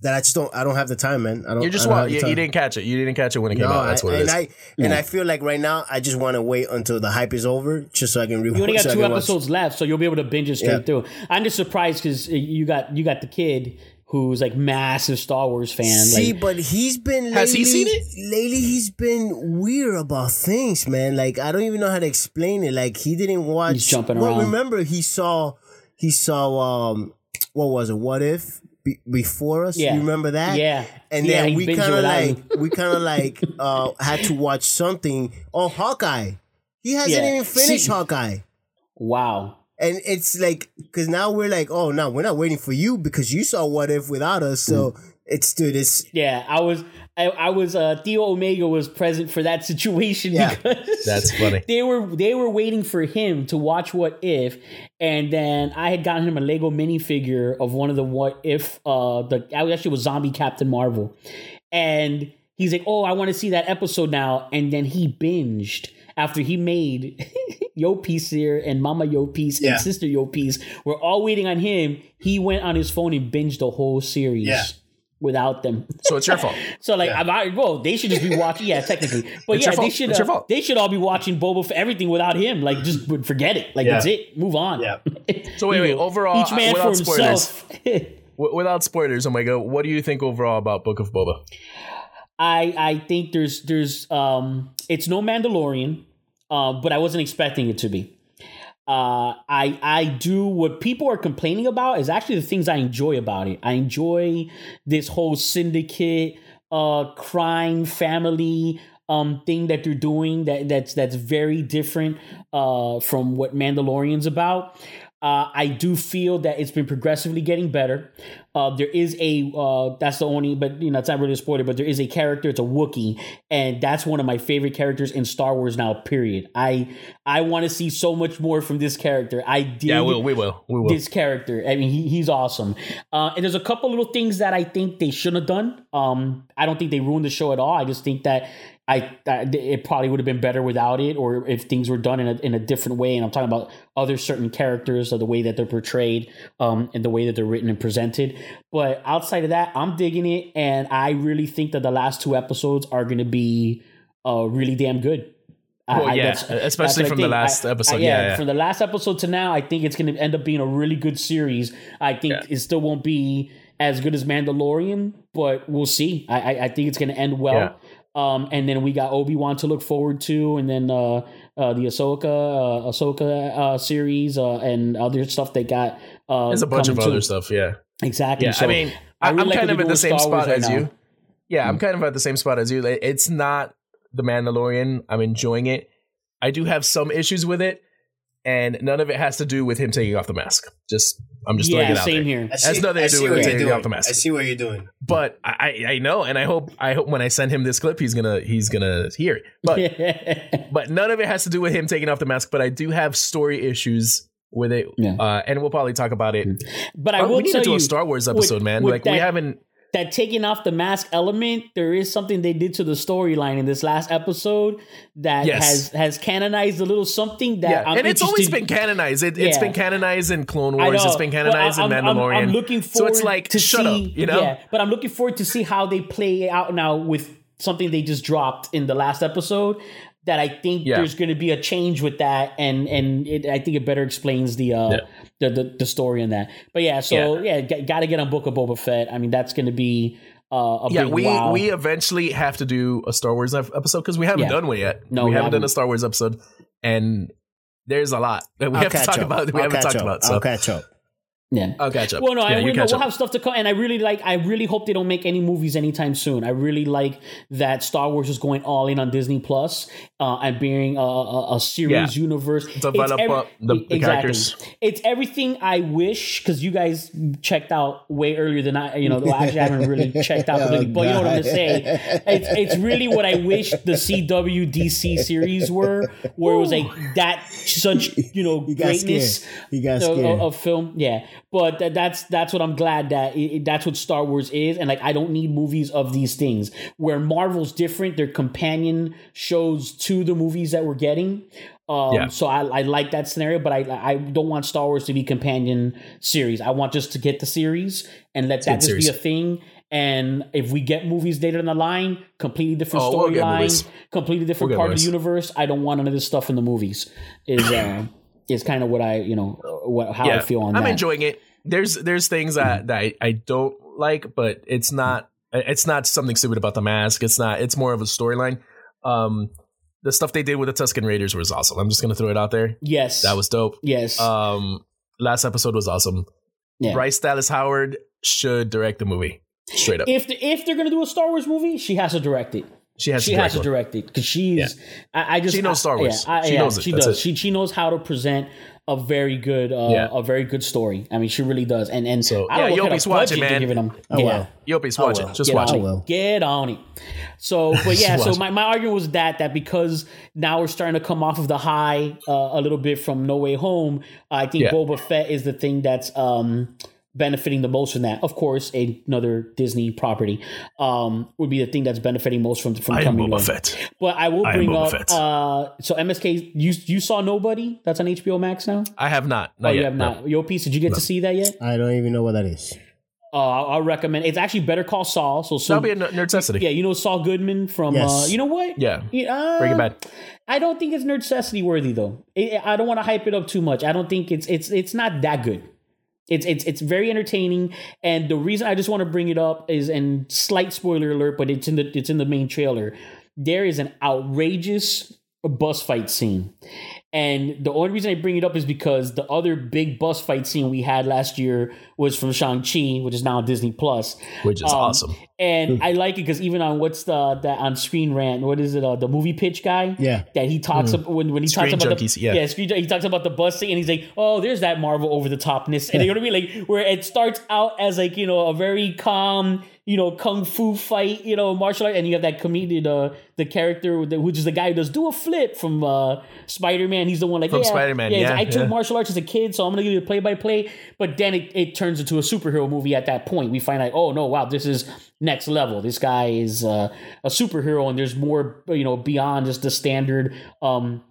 that I just don't. I don't have the time, man. I don't. You just I don't want. You, you didn't catch it. You didn't catch it when it came out. That's I- what it and is. I and I feel like right now I just want to wait until the hype is over, just so I can rewatch. you only got so two can watch- episodes left, so you'll be able to binge it straight Yeah. through. I'm just surprised because you got you got the kid who's like massive Star Wars fan. See, like, but he's been lately, Has he seen it? Lately, he's been weird about things, man. Like I don't even know how to explain it. Like he didn't watch. He's jumping well, around. remember he saw he saw um what was it? What if be, before us? Yeah. You remember that? Yeah. And then he we kind of like we kind of like uh had to watch something. Oh, Hawkeye. He hasn't Yeah. even finished See- Hawkeye. wow. And it's like, because now we're like, oh, no, we're not waiting for you because you saw What If without us. So it's, dude, it's, Yeah, I was I, I was uh Theo Omega was present for that situation Yeah. because That's funny. *laughs* They were they were waiting for him to watch What If, and then I had gotten him a Lego minifigure of one of the What If uh the I actually was Zombie Captain Marvel, and he's like, oh, I want to see that episode now, and then he binged after he made *laughs* Yo Piece here and Mama Yo Piece Yeah. and Sister Yo Piece. We're all waiting on him. He went on his phone and binged the whole series. Yeah. Without them, So it's your fault. *laughs* so like, I'm well, they should just be watching. Yeah, technically, *laughs* but It's yeah, they should. It's your uh, fault. they should all be watching Boba for everything without him. Like, just forget it. Like, Yeah. that's it. Move on. Yeah. *laughs* So wait, wait. Overall, each man without for spoilers, himself. without spoilers, Omega, what do you think overall about Book of Boba? I I think there's there's um it's no Mandalorian, uh, but I wasn't expecting it to be. Uh, I I do what people are complaining about is actually the things I enjoy about it. I enjoy this whole syndicate, uh, crime family um thing that they're doing that that's that's very different uh from what Mandalorian's about. Uh, I do feel that it's been progressively getting better. Uh, there is a uh, that's the only, but you know it's not really a spoiler. But there is a character. It's a Wookiee, and that's one of my favorite characters in Star Wars now. Period. I I want to see so much more from this character. I did Yeah, we, we will. We will. this character. I mean, he, he's awesome. Uh, and there's a couple little things that I think they shouldn't have done. Um, I don't think they ruined the show at all. I just think that I that it probably would have been better without it, or if things were done in a in a different way. And I'm talking about other certain characters or the way that they're portrayed, um, and the way that they're written and presented. But outside of that, I'm digging it, and I really think that the last two episodes are going to be uh really damn good. Well, I- yeah, that's- especially from the last I- I- episode. Yeah, yeah. from the last episode to now, I think it's going to end up being a really good series. I think Yeah. it still won't be as good as Mandalorian, but we'll see. I I, I think it's going to end well. Um, and then we got Obi Wan to look forward to, and then uh, uh, the Ahsoka uh, Ahsoka uh, series uh, and other stuff they got. Uh, There's a bunch of other stuff. Yeah. Exactly. Yeah. So I mean, I, really I'm like kind of at the same Star spot as right you. now. Mm. Yeah, I'm kind of at the same spot as you. It's not the Mandalorian. I'm enjoying it. I do have some issues with it, and none of it has to do with him taking off the mask. Just I'm just throwing it out same there. here. I Has nothing to do see with what you're taking doing. off the mask. I see what you're doing. But I, I know, and I hope I hope when I send him this clip, he's gonna he's gonna hear it. But *laughs* but none of it has to do with him taking off the mask. But I do have story issues with it, Yeah. uh, and we'll probably talk about it. but I will we need tell to do you a Star Wars with- episode, man. with Like we haven't. That taking off the mask element, there is something they did to the storyline in this last episode that Yes. has has canonized a little something that Yeah, I'm and it's always been canonized. It, It's Yeah. been canonized in Clone Wars. It's been canonized I'm- in I'm- Mandalorian. I'm, looking forward. so it's like to shut see, up, you know. Yeah, but I'm looking forward to see how they play out now with something they just dropped in the last episode. That I think Yeah. there's going to be a change with that, and and it, I think it better explains the uh Yeah. the, the the story in that. But yeah, so yeah, got to get on Book of Boba Fett. I mean, that's going to be uh, a Yeah, big we wow. we eventually have to do a Star Wars episode because we haven't Yeah. done one yet. No, we we haven't done haven't. a Star Wars episode, and there's a lot that we I'll have to talk up. about. That we I'll haven't talked up. about. So I'll catch up. Yeah. I'll catch up. Well, no, yeah, I, you we, no, catch we'll up. have stuff to come, and I really like. I really hope they don't make any movies anytime soon. I really like that Star Wars is going all in on Disney Plus uh, and being a, a, a series Yeah. universe. Develop It's up the- the characters. It's everything I wish because you guys checked out way earlier than I. You know, well, actually, I haven't really *laughs* checked out completely, but you know what I'm gonna say. It's it's really what I wish the CW DC series were, where it was like that such you know You greatness scared. You got of, of film yeah but that, that's that's what i'm glad that it, it- that's what star wars is and like i don't need movies of these things where marvel's different they're companion shows to the movies that we're getting um, Yeah. so I, I like that scenario, but I I don't want Star Wars to be companion series. I want just to get the series and let that just be a thing. And if we get movies later in the line, completely different Oh, we'll storyline, completely different We'll part of the universe. I don't want none of this stuff in the movies. Is uh, is kind of what I you know what how I feel on that. I'm that. enjoying it. There's there's things that that I, I don't like, but it's not it's not something stupid about the mask. It's not. It's more of a storyline. Um, the stuff they did with the Tusken Raiders was awesome. I'm just gonna throw it out there. yes, That was dope. yes. Um, last episode was awesome. yeah. Bryce Dallas Howard should direct the movie. Straight up, If the, if they're gonna do a Star Wars movie, she has to direct it. She has she to direct has to direct it because she's. I, I just She knows I- Star Wars. Yeah, I- She yeah, knows it. She That's does. it. She she knows how to present a very good uh, Yeah. a very good story. I mean, she really does. And and So, I don't yeah, know what kind Yobi's of watching, man. giving them. Oh, yeah. well. Yopi's watch it. Just Get watch on it. it. Get on it. So, *laughs* but yeah, so my, my argument was that that because now we're starting to come off of the high uh, a little bit from No Way Home, I think Yeah. Boba Fett is the thing that's um, benefiting the most from that. Of course, another Disney property um, would be the thing that's benefiting most from from I am coming. Boba in. Fett. But I will bring Boba up. Uh, so MSK, you you saw Nobody? That's on HBO Max now. I have not. Not oh, you yet, have no. not. Yo, piece. Did you get to see that yet? I don't even know what that is. Uh, I'll I'll recommend. It's actually Better Call Saul. So, so That'll be a n- necessity. yeah, you know Saul Goodman from. Yes. Uh, you know what? Yeah. uh, Breaking Bad. I don't think it's necessity worthy though. It, I don't want to hype it up too much. I don't think it's it's it's not that good. It's it's it's very entertaining, and the reason I just want to bring it up is, and slight spoiler alert, but it's in the it's in the main trailer. There is an outrageous bus fight scene, and the only reason I bring it up is because the other big bus fight scene we had last year was from Shang Chi, which is now on Disney Plus. Which is Um, awesome. And I like it because even on what's the that on Screen Rant, what is it? Uh, the movie pitch guy. Yeah. That he talks about when, when he Screen talks about Junkies, the yeah. Screen he talks about the bus scene and he's like, oh, there's that Marvel over the topness, and you know what I mean, like where it starts out as like you know a very calm you know kung fu fight, you know martial art, and you have that comedian, uh, the character with the- which is the guy who does do a flip from uh, Spider Man. He's the one like From yeah, Spider-Man, he's yeah, like, I took yeah. martial arts as a kid, so I'm gonna give you a play by play. But then it, it turns into a superhero movie at that point. We find out, oh no, wow, this is next level. This guy is uh, a superhero, and there's more, you know, beyond just the standard um,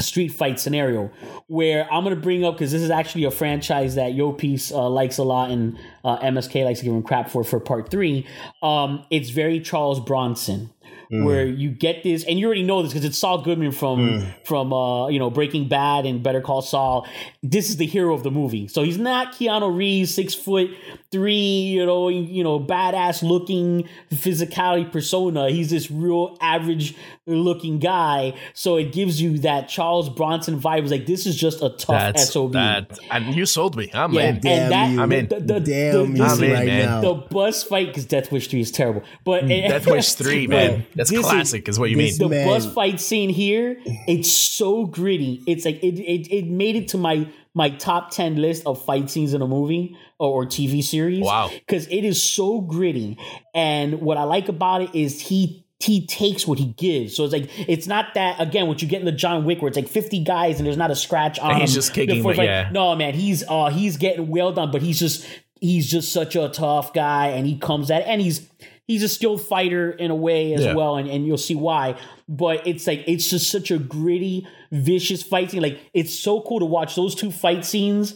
street fight scenario. Where I'm gonna bring up because this is actually a franchise that Yo Piece uh, likes a lot, and uh, MSK likes to give him crap for for part three. Um, it's very Charles Bronson Mm. where you get this, and you already know this because it's Saul Goodman from mm. from uh, you know Breaking Bad and Better Call Saul. This is the hero of the movie, so he's not Keanu Reeves, six foot three, you know, you know, badass looking physicality persona. He's this real average looking guy, so it gives you that Charles Bronson vibe. It's like this is just a tough That's sob. that. And you sold me. I'm Yeah, in. and Damn that you. I'm in. The, the, Damn the, you I'm in, right man. the bus fight because Death Wish three is terrible, but mm, *laughs* Death Wish 3, man. That's this classic, is, what you mean. the Man. bus fight scene here, it's so gritty. It's like it, it it made it to my my top ten list of fight scenes in a movie or, or TV series. Wow. because it is so gritty, and what I like about it is he. He takes what he gives, so it's like it's not that again. What you get in the John Wick, where it's like fifty guys and there's not a scratch on he's him just kicking, before but fight. yeah. No, man, he's uh he's getting well done, but he's just he's just such a tough guy, and he comes at and he's he's a skilled fighter in a way as Yeah. well, and, and you'll see why. But it's like it's just such a gritty, vicious fight scene. Like it's so cool to watch those two fight scenes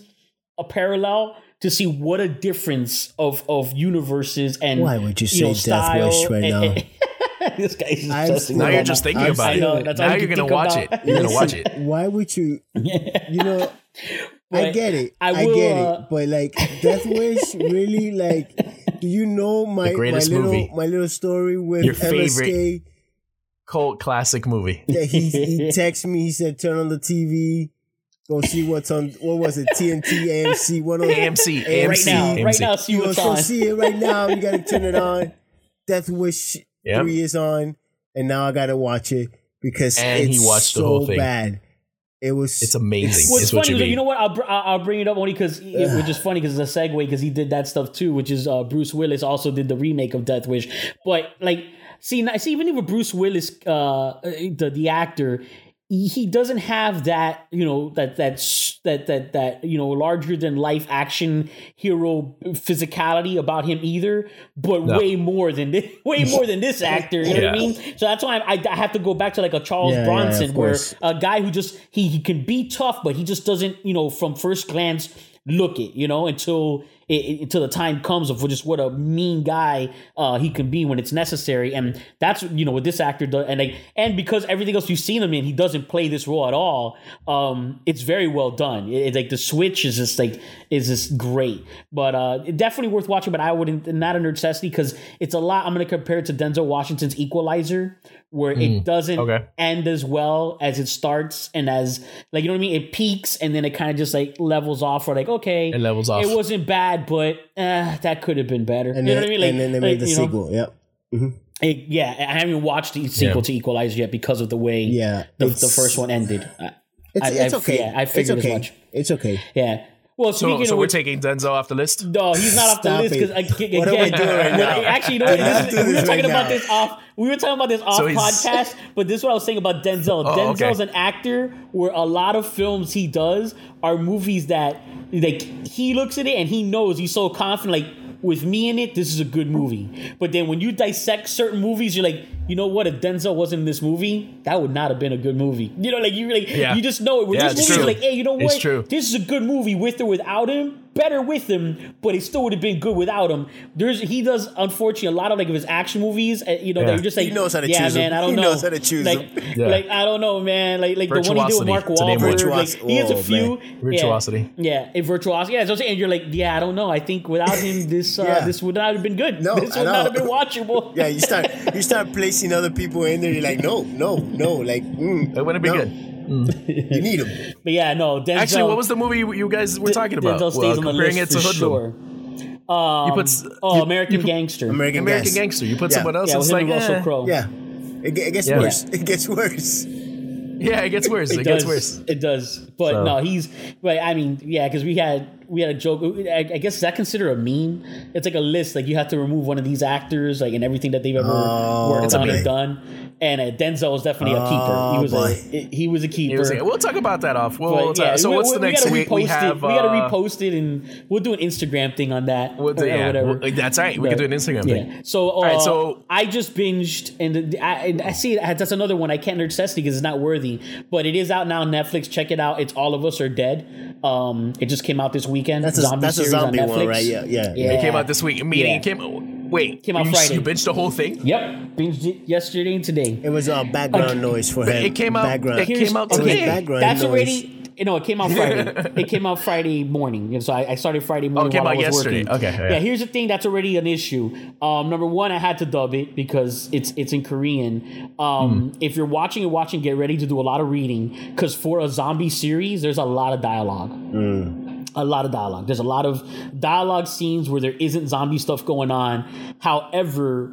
a parallel to see what a difference of of universes and Why would you know, say Death Wish style right and- now? *laughs* this guy's just I'm stressing still- now you're out just thinking I'm about I know, it. that's all now you you're gonna watch about. it. You're gonna watch it. Why would you? You know, *laughs* I get it. I I, get uh, it. But like Death Wish, *laughs* really, like, do you know my my little movie. my little story with Your MSK? favorite. Cult classic movie. Yeah, he he *laughs* texted me. He said, "Turn on the TV, go see what's on. What was it? TNT, AMC, one of AMC, AMC. right now, AMC. right now, see what's on. see it right now. You gotta turn it on. *laughs* Death Wish Yep. three is on, and now I gotta watch it because And he it's watched the so whole thing. bad. It was. It's amazing. What's is what funny you is that, mean. you know what? I'll, br- I'll I'll bring it up only because which is funny because it's a segue because he did that stuff too, which is uh, Bruce Willis also did the remake of Death Wish. But like, see, now- see, even if Bruce Willis, uh, the the actor, he he doesn't have that you know that that's that that that you know larger than life action hero physicality about him either, but No. way more than this, *laughs* way more than this *laughs* actor. You know what I mean? So that's why I, I, I have to go back to like a Charles Yeah, yeah, Bronson, of where course. a guy who just he, he can be tough, but he just doesn't, you know, from first glance look it, you know, until it, it- until the time comes of just what a mean guy uh, he can be when it's necessary, and that's you know what this actor does, and like and because everything else you've seen him in, he doesn't play this role at all. Um, it's very well done. It, like the switch is just like is just great, but uh, definitely worth watching. But I wouldn't not a necessity because it's a lot. I'm going to compare it to Denzel Washington's Equalizer, where it doesn't Okay. end as well as it starts and as like you know what I mean it peaks and then it kind of just like levels off or like okay It levels off. it wasn't bad but uh, that could have been better and you then, know what I mean like, and then they like, made the you know, sequel. Yep. it- yeah I haven't watched the sequel Yeah. to Equalizer yet because of the way Yeah, the, the first one ended I- It's, I- it's I- okay. yeah, I figured it's okay. as much It's okay. yeah well So, speaking so of we're which, taking Denzel off the list. no, he's not off the list because it. again, What are we doing right now? actually, you know what? This we were talking right about now. this off. We were talking about this off So podcast, but this is what I was saying about Denzel. Oh, Denzel's okay. an actor where a lot of films he does are movies that like he looks at it and he knows he's so confident. Like with me in it, this is a good movie. But then when you dissect certain movies, you're like, you know what? If Denzel wasn't in this movie, that would not have been a good movie. You know, like you like Yeah. you just know it. With Yeah, this movie, like, hey, you know what? This is a good movie with or without him. Better with him, but it still would have been good without him. There's he does unfortunately a lot of like of his action movies. You know, Yeah. that you're just like He knows how to yeah, choose 'em. man. I don't He know. knows how to choose like, 'em. *laughs* Yeah. like I don't know, man. Like like the one he did with Mark to name. Wahlberg. Like, he has a oh, few man. Virtuosity. Yeah, a virtuosity. Yeah, so I'm saying, and you're like, yeah, I don't know. I think without him, this uh, Yeah. this would not have been good. No, this would not have been watchable. *laughs* Yeah, you start you start placing other people in there. You're like, no, no, no. Like, mm, It wouldn't be no. Good. You need them. But yeah, no. Denzel, Actually, what was the movie you, you guys were talking about? Denzel stays Well, on the list it to for Hoodlum. sure. Um, You put s- oh, you- American you put- Gangster. American, American Gas. Gangster. You put Yeah. someone else. yeah, it's like Russell eh. Crowe. Yeah, it, it gets Yeah. worse. It gets worse. Yeah, it gets worse. It, It gets worse. It does. But So- no, he's. But I mean, yeah, because we had we had a joke. I, I guess is that consider a meme? It's like a list. Like you have to remove one of these actors, like in everything that they've ever Oh, worked on okay. and done. And uh, Denzel was definitely a keeper. He Oh, was boy. a he was a keeper. It was- we'll talk about that off. We'll, we'll talk- yeah, so we- what's we- the we next? gotta We, we repost have. it. We gotta uh, repost it, and we'll do an Instagram thing on that we'll do- or, or whatever. we'll- that's right. We can do an Instagram thing. So, uh, right, so- I just binged, and I, and I see that's another one I can't nerd necessity because it's not worthy, but it is out now on Netflix. Check it out. It's All of Us Are Dead. Um, it just came out this weekend. That's a- that's a series on zombie one, Netflix. right? Yeah, yeah. yeah. It came out this week. Meaning Yeah. it came. Wait, Came out you, Friday. You binged the whole thing? Yep, binged it yesterday and today. It was uh, background noise for him. It came out- Background. it came out It was today. background That's noise. already. You know, it came out Friday. *laughs* it came out Friday morning. And so I, I started Friday morning Oh, it came while I was yesterday. working. Okay, Yeah. yeah. here's the thing. That's already an issue. Um, number one, I had to dub it because it's it's in Korean. Um, Hmm. If you're watching and watching, get ready to do a lot of reading because for a zombie series, there's a lot of dialogue. A lot of dialogue. There's a lot of dialogue scenes where there isn't zombie stuff going on. However,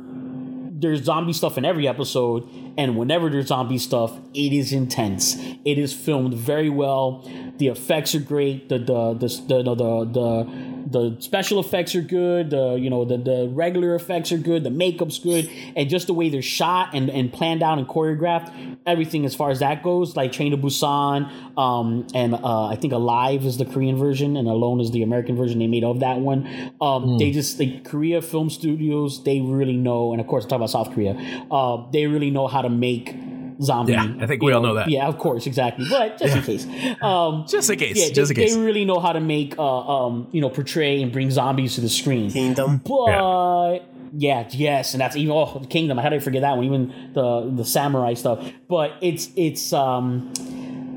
there's zombie stuff in every episode, and whenever there's zombie stuff, it is intense. It is filmed very well. The effects are great. The the the the the, the, the the special effects are good. The you know the the regular effects are good. The makeup's good, and just the way they're shot and and planned out and choreographed, everything as far as that goes. Like Train to Busan, um, and uh, I think Alive is the Korean version, and Alone is the American version they made of that one. Um, They just like Korea Film Studios. They really know, and of course, I talk about South Korea. Uh, they really know how to make zombie. Yeah, I think we you all know that. Yeah, of course, exactly. But just in case, um, *laughs* Just in case. yeah, just in they, case. they really know how to make, uh, um, you know, portray and bring zombies to the screen. Kingdom. But yeah, yes, and that's even oh Kingdom. How did I forget that one? Even the the samurai stuff. But it's it's um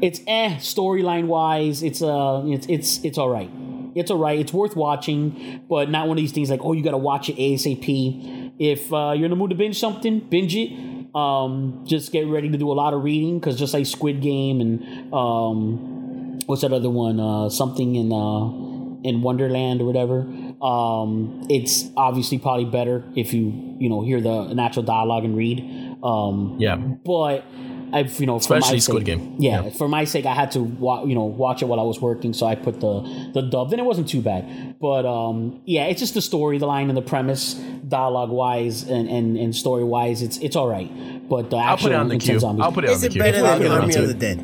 it's eh storyline wise. It's uh it's it's it's all right. It's all right. It's worth watching, but not one of these things like oh you got to watch it ASAP. If uh, you're in the mood to binge something, binge it. Um, just get ready to do a lot of reading because just like Squid Game and um, what's that other one? Uh, something in uh, in Wonderland or whatever. Um, it's obviously probably better if you you know hear the natural dialogue and read. Um, yeah. but I've you know for my Especially sake, Squid Game. Yeah, Yeah. for my sake, I had to wa- you know watch it while I was working, so I put the the dub. Then it wasn't too bad, but um, yeah, it's just the story, the line, and the premise, dialogue wise and and, and story wise, it's it's all right. But the I'll put it on the intense queue. zombies- I'll put it on Is the it queue. better I'll than Army of the Dead?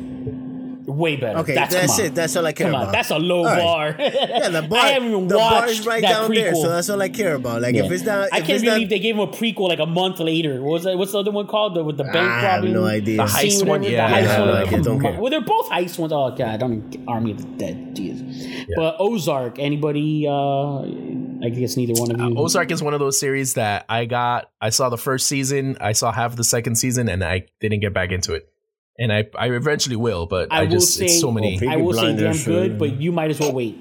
Way better. Okay, that's, that's it. That's all I care Come on, about. that's a low All right. bar. *laughs* Yeah, the *laughs* bar. I haven't even the bar is right that down prequel. there, so that's all I care about. Like if it's not, I if can't it's believe not, they gave him a prequel like a month later. What was that? What's the other one called? The, with the bank I have no idea. The scene, heist whatever, one? the Yeah, heist yeah, one. yeah, yeah, don't care. Well, they're both heist ones. Oh god, I don't even Army of the Dead. Jeez. But Ozark. Anybody? uh I guess neither one of you. Ozark is one of those series that I got. I saw the first season, I saw half of the second season, and I didn't get back into it. And I, I eventually will, but I I, just say- it's so many. Oh, I will say damn Blinders, good, but you might as well wait.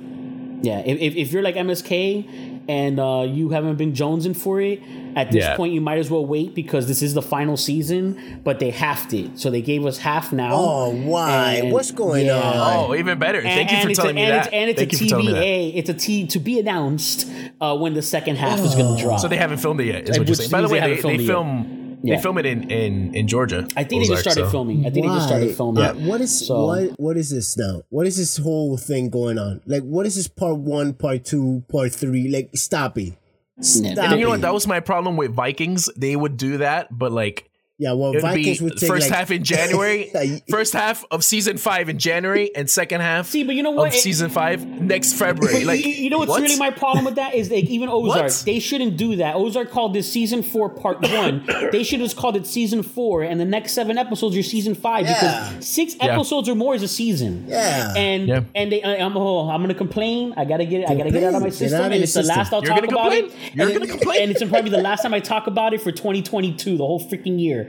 Yeah, if, if, if you're like MSK and uh, you haven't been jonesing for it, at this Yeah. point you might as well wait because this is the final season, but they halved it. So they gave us half now. Oh, why? And- What's going yeah. on? oh, even better! Thank And- you for telling a, me and that. It's, and it's Thank a you for telling me that. TBA. It's a T to be announced uh, when the second half is going to drop. So they haven't filmed it yet. Is what you're saying? By the way, they they, haven't they film Yeah. they film it in in in Georgia. I think they just started so- filming. I think they just started filming. Uh, what is So- what what is this now? What is this whole thing going on? Like what is this part one, part two, part three? Like stop it. Stop And you know what? That was my problem with Vikings. They would do that, but like yeah, well it would Vikings would take first like, half in January, *laughs* first half of season five in January, and second half See, but you know what? of It- season five next February. *laughs* Like you, you know what's what? really my problem with that is like even *laughs* Ozark, What? they shouldn't do that. Ozark called this season four part *coughs* one. they should have just called it season four, and the next seven episodes are season five Yeah. because six Yeah. episodes or more is a season. Yeah. and Yeah. and they, I- I'm oh, I'm gonna complain. I gotta get it. I gotta get it out of my system, of and your it's the last I'll You're talk gonna about complain? it. You're and, gonna complain? and it's probably the last time I talk about it for 2022, the whole freaking year.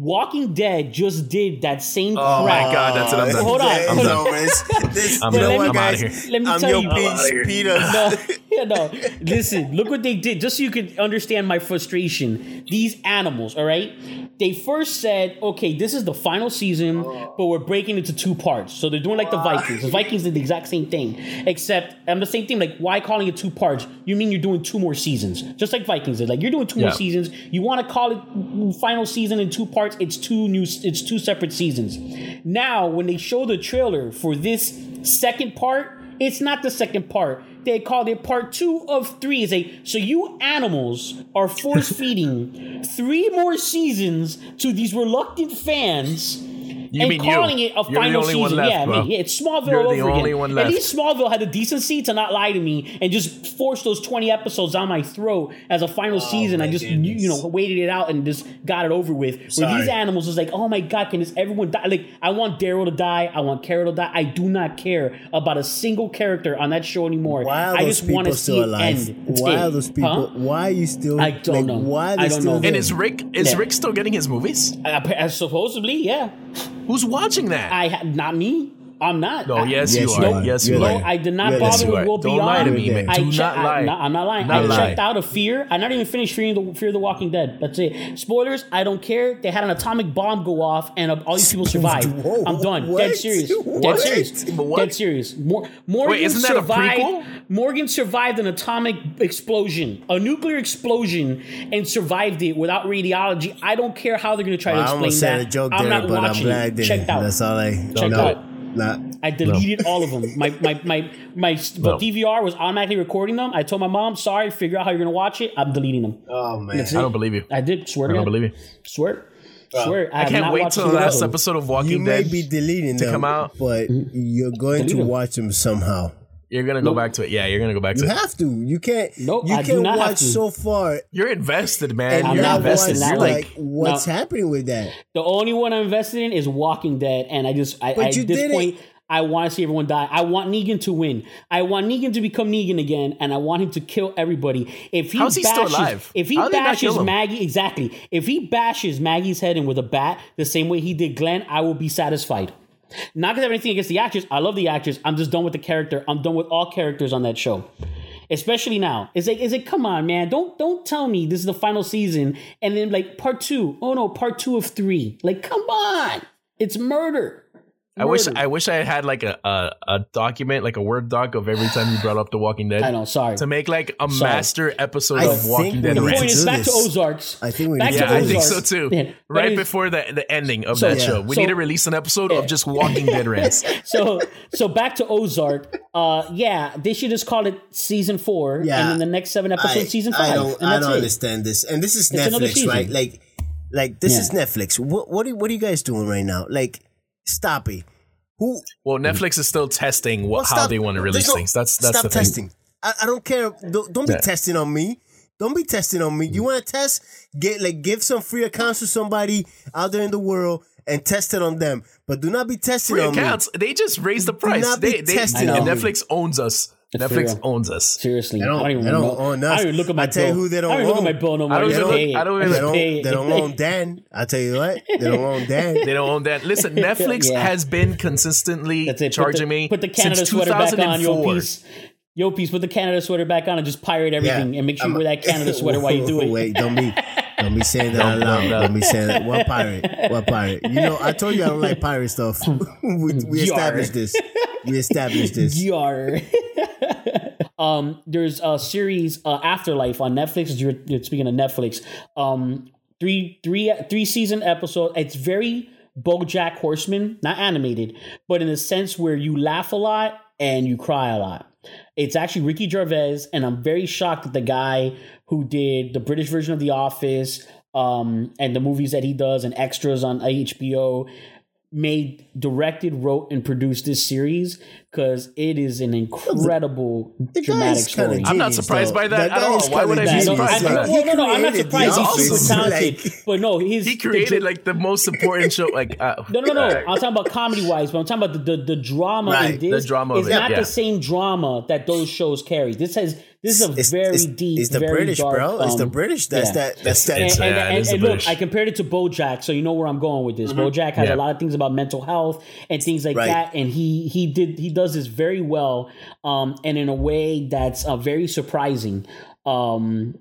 Walking Dead just did that same Oh crap. my god, that's it. I'm done. Hold on, It's hold on. over. *laughs* This- I'm you know done. what, I'm guys? outta here. Let me I'm tell your you. Pete, Peter. no, yeah, no. Listen, look what they did. Just so you can understand my frustration. These animals, all right? They first said, okay, this is the final season, oh. but we're breaking it into two parts. So they're doing like the Vikings. The Vikings did the exact same thing, except I'm the same thing. Like, why calling it two parts? You mean you're doing two more seasons, just like Vikings did. Like, you're doing two more seasons. You want to call it final season in two parts? It's two new. It's two separate seasons. Now, when they show the trailer for this second part, it's not the second part. They called it part two of three. It's a, so you animals are force feeding *laughs* three more seasons to these reluctant fans You and mean you. calling it a You're the final only one season. left, yeah, bro. me. Yeah, it's Smallville You're all the over only again. one At least Smallville had the decency to not lie to me and just force those 20 episodes down my throat as a final season. I just you, goodness. you know waited it out and just got it over with. Where these animals is like, oh my god, can this everyone die? Like I want Daryl to die. I want Carol to die. I do not care about a single character on that show anymore. Why are I those just want to people see still it alive? end. That's Why it. are those people? Huh? Why are you still? I don't like, know. Why are they I don't still know. there? And is Rick is Yeah. Rick still getting his movies? Uh, supposedly, yeah. Who's watching that? I ha- not me. I'm not. no, I- yes, Yes, you you are. are. Yes, You're are. No, I did not Yes, bother with. Will Don't Beyond. lie to me, You're man. there. I Do che- not I- lie. no, I'm not lying. Not I lie. checked out of Fear. I not even finished Fear the Fear the Walking Dead. That's it. Spoilers. I don't care. They had an atomic bomb go off, and uh, all these people survived. Whoa, I'm done. what? *laughs* Dead serious. What? Dead serious. What? Dead serious. Mor- Morgan Wait, isn't that a survived. prequel? Morgan survived an atomic explosion, a nuclear explosion, and survived it without radiology. I don't care how they're going to try Well, I to almost explain said that. a joke I'm there, not but I'm watching glad I it. Checked out. That's all I. Checked out. Nah. I deleted all of them. My my my my No. DVR was automatically recording them. I told my mom, "Sorry, figure out how you're gonna watch it." I'm deleting them. Oh man. I don't believe you. I did. Swear I to don't God. believe you. Swear. Swear. I, I can't wait watched till the last episode. episode of Walking You may Dead be deleting to them, come out. but you're going Delete to them. watch them somehow. You're gonna go Nope. back to it. Yeah, you're gonna go back to You it. You have to. You can't. Nope, you I can not have watch so far You're invested, man. and I'm you're not not watch invested in invested. that You're like, like what's No. happening with that. The only one I'm invested in is Walking Dead, and I just I, I at this did it. point I want to see everyone die. I want Negan to win. I want Negan to become Negan again, and I want him to kill everybody. If he How's he still bashes, alive? if he How did they not bashes? Maggie, exactly. If he bashes Maggie's head in with a bat the same way he did Glenn, I will be satisfied. Not because I have anything against the actress. I love the actress. I'm just done with the character. I'm done with all characters on that show. Especially now. It's like, is it come on, man. Don't don't tell me this is the final season and then like part two. Oh no, part two of three. Like, come on. It's murder. I wish I wish I had like a, a a document, like a word doc of every time you brought up The Walking Dead. I know, sorry. To make like a Sorry. master episode I of Walking think Dead. we The point is do back to. Ozarks. I think we back need to to Yeah, I think so too. Yeah, that right is- before the the ending of So- that Yeah. show, we So- need to release an episode of just Walking Dead rants. *laughs* so so back to Ozark. Uh yeah, they should just call it season four. Yeah. And then the next seven episodes, season five. I five. don't. and I don't it. understand this. And this is It's Netflix, right? Like, like this Yeah. is Netflix. What what are, what are you guys doing right now? Like, stop it. Who? Well, Netflix is still testing what well, how they want to release no- things. That's that's stop the thing. testing. I, I don't care. Don't, don't be Yeah. testing on me. Don't be testing on me. You want to test? Get like give some free accounts to somebody out there in the world and test it on them. But do not be testing Free on accounts. They just raised the price. Do not be They, they, testing on me. Netflix owns us. It's Netflix real. owns us. Seriously. They don't- I don't even they don't own us. I don't look at my I tell you who they don't I don't even look own. at my bill no more. I don't just even pay. I don't me. even- They Just don't. pay. They don't own Dan. I tell you what. They don't own *laughs* Dan. They don't own that. Listen, *laughs* Netflix Yeah. has been consistently That's it. charging put the, me Put the Canada since sweater back on, yo 2004. piece. Yo piece, put the Canada sweater back on and just pirate everything and make sure you I'm- wear that Canada *laughs* sweater while you do it. Wait, don't be, don't be saying that out loud. no, no. Don't be saying that. What pirate? What pirate? You know, I told you I don't like pirate stuff. we, we established this. We established this. Yar. Um, there's a series uh, Afterlife on Netflix. You're, you're speaking of Netflix. Um, three three three season episode. It's very BoJack Horseman, not animated, but in the sense where you laugh a lot and you cry a lot. It's actually Ricky Gervais, and I'm very shocked that the guy who did the British version of The Office um, and the movies that he does and extras on HBO made, directed, wrote, and produced this series because it is an incredible The dramatic guy's kinda story. I'm not surprised though. by that at all. Why would I be surprised? I think, well, no, no, I'm not surprised. He's Office. super talented, Like- but no, he's He created like the most important show. Like uh, *laughs* No, no, no. I'm talking about comedy wise, but I'm talking about the the, the drama in Right, this. the drama is not yeah. the same drama that those shows carry. This has this is a It's, very it's, deep, it's the very British, dark, bro. It's the um, British. That's yeah. that. That's that. And, and, yeah, it and- is the and look, British. I compared it to BoJack, so you know where I'm going with this. BoJack has Yeah. a lot of things about mental health and things like Right. that, and he he did he does this very well, um, and in a way that's uh, very surprising. Um,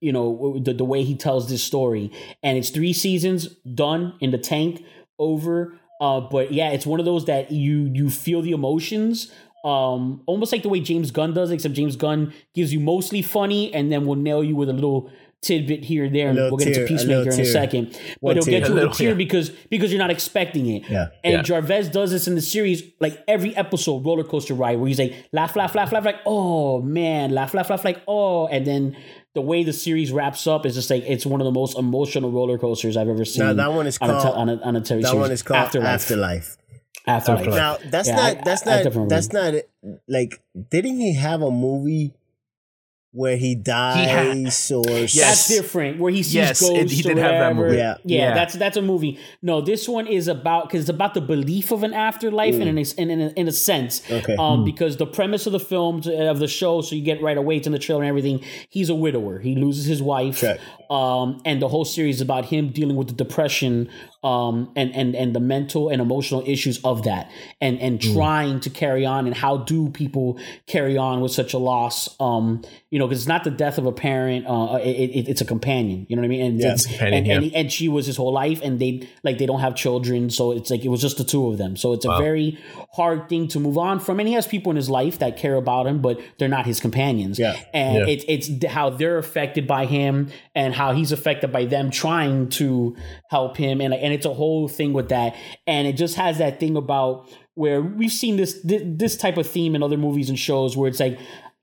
you know the the way he tells this story, and it's three seasons done in the tank over. Uh, but yeah, it's one of those that you you feel the emotions. Um, almost like the way James Gunn does, except James Gunn gives you mostly funny and then will nail you with a little tidbit here there, and little we'll get tear, into Peacemaker little in a tear. second. One But it'll tear. get A you a little, tear yeah. because because you're not expecting it. Yeah. And Yeah. Gervais does this in the series, like every episode, roller coaster ride, where he's like laugh, laugh, laugh, laugh, like oh man, laugh, laugh, laugh, like oh, and then the way the series wraps up is just like it's one of the most emotional roller coasters I've ever seen. Now, that one is on a, te- called- on a, on a TV That series. one is called Afterlife. Afterlife. Afterlife. Now that's Yeah, not I- that's I- I not definitely that's not like didn't he have a movie where he dies or That's different. Where he sees Yes, it- ghosts he or did have that movie. Yeah. yeah, Yeah. That's that's a movie. No, this one is about because it's about the belief of an afterlife, and in a, in, in, a, in a sense, Okay. um, because the premise of the film of the show, so you get right away to the trailer and everything. He's a widower. He loses his wife, Okay. um, and the whole series is about him dealing with the depression, um, and and and the mental and emotional issues of that, and and trying to carry on, and how do people carry on with such a loss? Um, you know, because it's not the death of a parent. Uh, it, it, it's a companion. You know what I mean? And Yeah. it's, Companion, and, and, and she was his whole life, and they like they don't have children, so it's like it was just the two of them. So it's a very hard thing to move on from. And he has people in his life that care about him, but they're not his companions. Yeah. and Yeah. it's it's how they're affected by him, and how he's affected by them trying to help him, and and it's a whole thing with that. And it just has that thing about where we've seen this this, type of theme in other movies and shows where it's like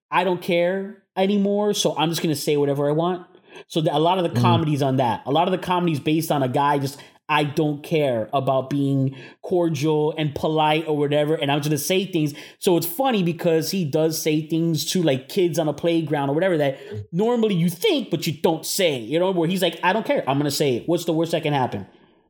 I don't care anymore, so I'm just gonna say whatever I want. So a lot of the mm-hmm. comedies on that, a lot of the comedies based on a guy just I don't care about being cordial and polite or whatever, and I'm just gonna say things. So it's funny because he does say things to like kids on a playground or whatever that normally you think but you don't say. You know, where he's like, I don't care, I'm gonna say it. What's the worst that can happen?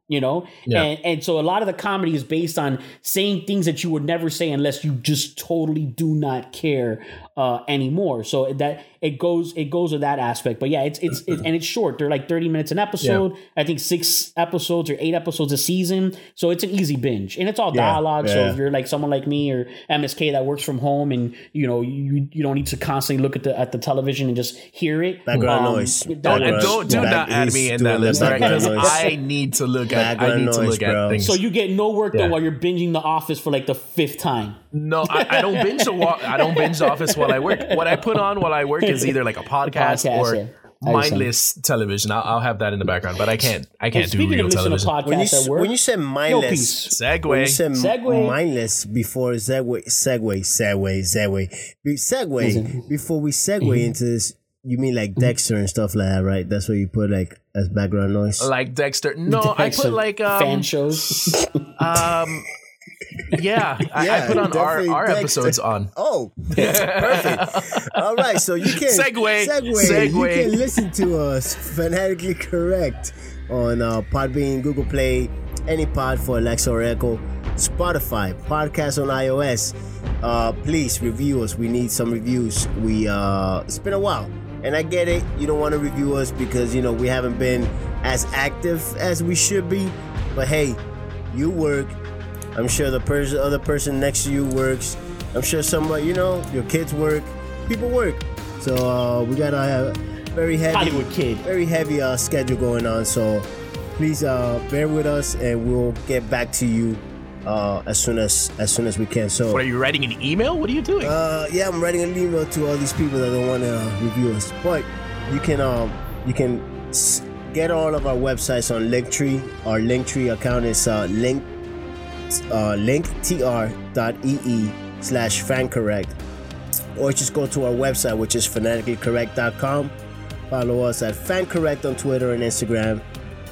You know, Yeah. and and so a lot of the comedy is based on saying things that you would never say unless you just totally do not care uh, anymore. So that it goes it goes with that aspect. But yeah, it's it's it, and it's short. They're like thirty minutes an episode. I think six episodes or eight episodes a season. So it's an easy binge, and it's all Yeah, dialogue. So if you're like someone like me or MSK that works from home, and you know you you don't need to constantly look at the at the television and just hear it. Background Um, noise. that- Don't, Background- don't do back- not add me in that list. Because background. I need to look at. I Background need to noise, look bro. at things. So you get no work Yeah. done while you're binging The Office for like the fifth time. No, I, I don't binge the wa- I don't binge the office *laughs* while I work. What I put on while I work is either like a *laughs* podcast, podcast, or yeah. Mindless television. I'll, I'll have that in the background, but I can't. I can't do speaking real of listening to television. when you podcasts s- at work, when you said yo, mindless peace. when you segue. said segue. mindless before segue segue segue segue be segue before we segue Mm-hmm. into this you mean like Dexter and stuff like that right that's what you put like as background noise Like Dexter. *laughs* No, I put like um, fan shows. um yeah, I, I put on our, our episodes on. Oh, perfect. All right, so you can Segue, segue. segue. You can listen to us fanatically correct on uh, Podbean, Google Play, any pod for Alexa or Echo, Spotify, podcast on iOS. Uh, please review us. We need some reviews. We uh, it's been a while, and I get it. You don't want to review us because you know we haven't been as active as we should be. But hey, you work. I'm sure the person, other person next to you works. I'm sure somebody, you know, your kids work. People work. So uh, we got a very heavy, Hollywood kid. very heavy uh, schedule going on. So please uh, bear with us, and we'll get back to you uh, as soon as as soon as we can. So What are you writing an email? What are you doing? uh, yeah, I'm writing an email to all these people that don't want to uh, review us, but you can um, you can s- get all of our websites on Linktree. Our Linktree account is uh, link uh, linktr.ee slash fancorrect, or just go to our website, which is fanaticallycorrect.com. Follow us at fancorrect on Twitter and Instagram,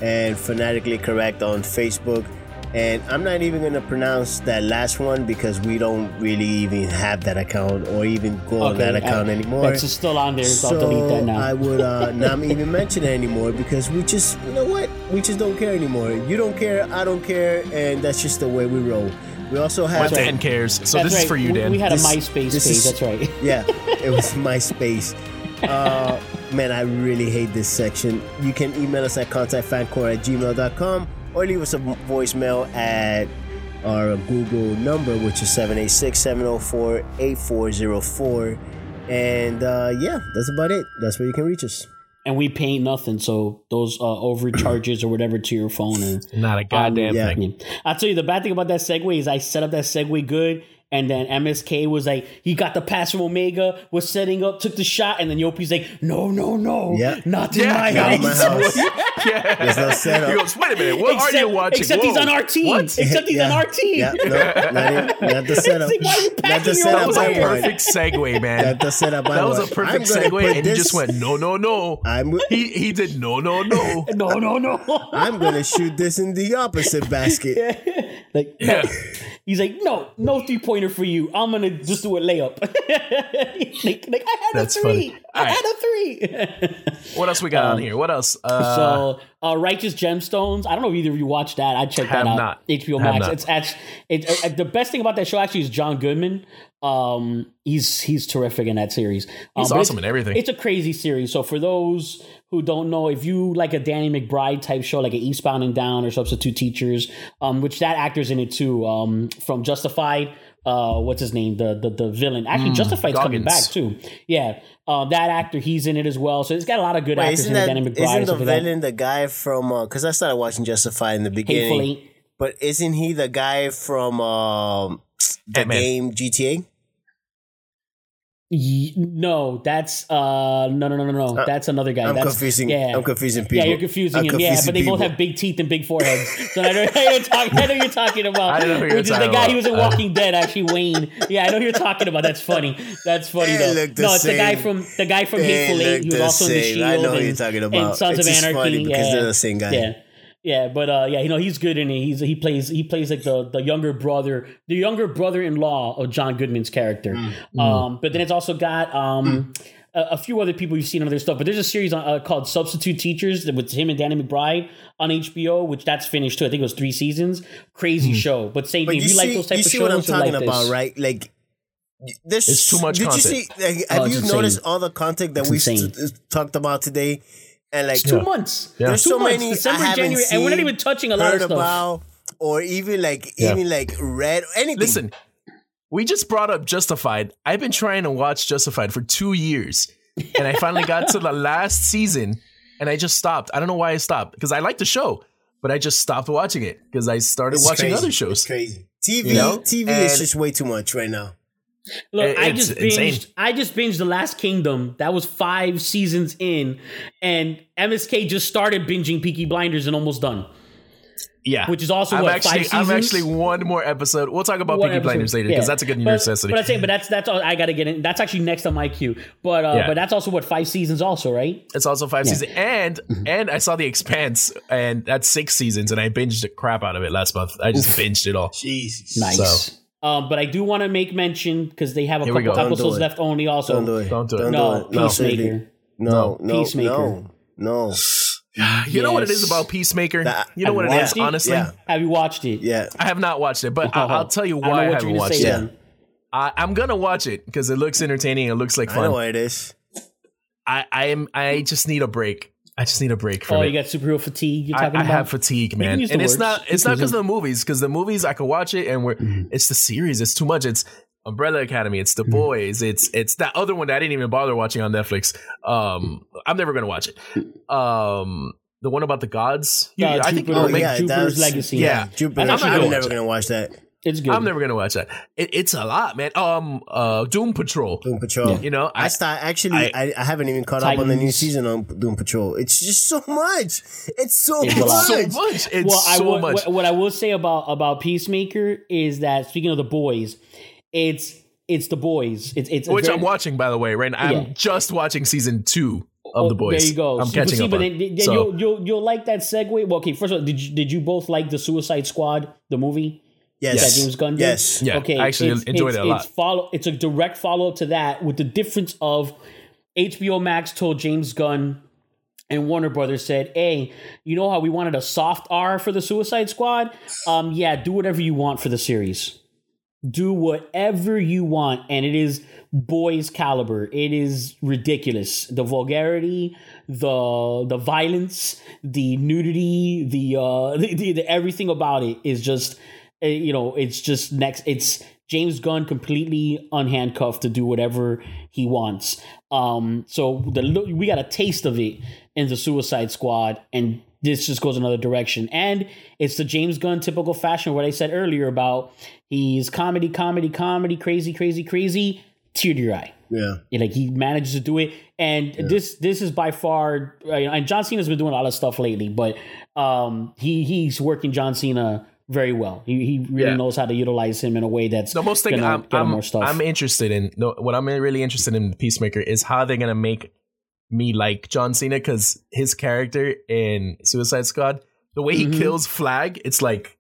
and fanatically correct on Facebook. And I'm not even gonna pronounce that last one because we don't really even have that account or even go on that account uh, anymore. That's still on there. So I'll delete that now. I would uh, *laughs* not even mention it anymore because we just, you know what? We just don't care anymore. You don't care, I don't care, and that's just the way we roll. We also have But Dan cares. So That's this right. is for you, Dan. We had This- a MySpace this page. is- That's right. *laughs* yeah, *laughs* it was MySpace. Uh, man, I really hate this section. You can email us at contactfancore at gmail.com or leave us a voicemail at our Google number, which is 786 704 8404. And uh, yeah, that's about it. That's where you can reach us. And we pay nothing, so those uh, overcharges or whatever to your phone or Not a goddamn yeah. thing. I'll tell you the bad thing about that segue is I set up that segue good And then MSK was like, he got the pass from Omega, was setting up, took the shot, and then Yopi's like, no, no, no, Yeah. not in Yeah, my not in my house. house. *laughs* yeah. There's no setup. He goes, wait a minute, what are you watching? Except he's on our team. What? Except he's on our team. Yeah, no, not, in, not the *laughs* setup. like, why are you not the setup That was I a player? want. perfect segue, man. Not the setup That was a perfect segue, put and he just went, no, no, no. I'm, He he did no, no, no. *laughs* No, no, no. I'm gonna shoot this in the opposite basket. like, Yeah. He's like, no, no three pointer for you. I'm gonna just do a layup. *laughs* like, like, I had That's a three. funny. I All right. had a three. *laughs* What else we got on here? What else? Uh, so, uh, Righteous Gemstones. I don't know if either of you watched that. I checked Have that out. not. HBO Have Max. not. It's actually it, uh, the best thing about that show. Actually, is John Goodman. Um, he's he's terrific in that series. Um, He's awesome in everything. It's a crazy series. So for those who don't know, if you like a Danny McBride type show, like an Eastbound and Down or Substitute Teachers, um, which that actor's in it too, um, from Justified. Uh, what's his name? The the the villain. Actually, Justified's coming Hmm, back too. Yeah, um, that actor, he's in it as well. So it's got a lot of good Wait, actors isn't in it. that Danny McBride, isn't and the stuff like villain the guy from? Because I started watching Justified in the beginning, Hateful Eight. but isn't he the guy from um, the Ant-Man. game GTA? Ye- No, that's uh no no no no no. That's another guy. I'm that's, confusing. Yeah. I'm confusing people. Yeah, you're confusing I'm him. Yeah, but they both have big teeth and big foreheads. So I know, *laughs* I know you're talking. I know you're talking about. *laughs* I know who you're which is the guy about. who was in Uh, Walking Dead. Actually, Wayne. Yeah, I know who you're talking about. That's funny. That's funny They though. No, it's the guy from the guy from They Hateful Eight. He was also in the. Shield. I know who and, you're talking and about. Sons It's of Anarchy. funny because yeah. they're the same guy. Yeah. Yeah, but uh, yeah, you know he's good in it. He's he plays he plays like the the younger brother, the younger brother-in-law of John Goodman's character. Mm. Um, but then it's also got um, a, a few other people you've seen on other stuff. But there's a series on, uh, called Substitute Teachers with him and Danny McBride on HBO, which that's finished too. I think it was three seasons. Crazy show, but same But thing. you If you see, like those type you of see shows, what I'm talking like about, this. right? Like, there's It's too much Did content. you see? Like, Oh, have it's you insane. noticed all the content that It's we insane. talked about today? And like, Two months. Yeah. there's Two so months. many December, I haven't January, seen, and we're not even touching a lot of heard stuff. about, or even like, Yeah. even like read anything. Listen, we just brought up Justified. I've been trying to watch Justified for two years, and I finally got to the *laughs* last season, and I just stopped. I don't know why I stopped because I like the show, but I just stopped watching it because I started It's watching crazy. other It's shows. crazy. TV, You know? TV is just way too much right now. Look, It- I it's just insane. binged. I just binged The Last Kingdom. That was five seasons in, and MSK just started binging Peaky Blinders and almost done. Yeah, Which is also I'm what, actually five I'm actually one more episode. We'll talk about One Peaky episode. Blinders later because Yeah. that's a good but, necessity. But I say, but that's that's all I got to get in. That's actually next on my queue. But uh, Yeah. but that's also what five seasons also, right? It's also five Yeah. seasons, and Mm-hmm. and I saw The Expanse, and that's six seasons, and I binged the crap out of it last month. I just binged it all. Jesus. Nice. Um, but I do want to make mention because they have a Here we couple go. Don't do episodes it. left only. Also, Don't do it. Don't do it. Don't no, do it. No. Peacemaker. No, no, Peacemaker. no, no. You know what it is Yes. about Peacemaker? That- you know what it I is, watched it. honestly? Yeah, Have you watched it? yeah. I have not watched it, but I- *laughs* I'll tell you I don't why I, know what haven't gonna watched say it. Then. I, I'm gonna watch it because it looks entertaining. It looks like I know fun. what it is. I, I am. I just need a break. I just need a break from Oh, it. you got superhero fatigue. You're I, talking I about. have fatigue, man, and it's words. not. It's not because of the movies. Because the movies I can watch it, and we're. It's the series. It's too much. It's Umbrella Academy. It's The Boys. It's it's that other one that I didn't even bother watching on Netflix. Um, I'm never gonna watch it. Um, the one about the gods. Yeah, I think Jupiter, oh, yeah, Jupiter's Legacy. yeah. Jupiter. I'm I'm never gonna watch that. It's good. I'm never gonna watch that. It, it's a lot, man. Um, uh, Doom Patrol. Doom Patrol. You know, I I, start actually. I, I, haven't even caught up on the new season on Doom Patrol. It's just so much. It's so It's much. so much. It's well, I so will, much. What, what I will say about about Peacemaker is that speaking of the boys, it's it's the boys. It's it's which very- I'm watching, by the way. Right now, I'm Yeah. just watching season two of Oh, the boys. There you go. I'm So- catching see, up. But on. then, then So- you'll, you'll you'll like that segue. Well, okay. First of all, did you did you both like the Suicide Squad, the movie? Yes. that James Gunn did? Yes. Yeah, I actually it's- enjoyed it's, it a lot. It's follow. It's a direct follow up to that, with the difference of HBO Max told James Gunn and Warner Brothers said, "Hey, you know how we wanted a soft R for the Suicide Squad? Um, yeah, do whatever you want for the series. Do whatever you want, and it is boys caliber. It is ridiculous. The vulgarity, the the violence, the nudity, the uh, *laughs* the, the, the everything about it is just, you know, it's just next. It's James Gunn completely unhandcuffed to do whatever he wants. Um, so the we got a taste of it in the Suicide Squad, and this just goes another direction. And it's the James Gunn typical fashion, what I said earlier about he's comedy, comedy, comedy, crazy, crazy, crazy, tear to your eye. Yeah. Yeah, like he manages to do it, and this this is by far. uh, And John Cena's been doing a lot of stuff lately, but um, he he's working John Cena very well. He he really Yeah. knows how to utilize him in a way that's The most thing gonna I'm, get I'm, more stuff. I'm interested in, no, what I'm really interested in the Peacemaker is how they're gonna make me like John Cena because his character in Suicide Squad, the way he Mhm. kills Flag, it's like,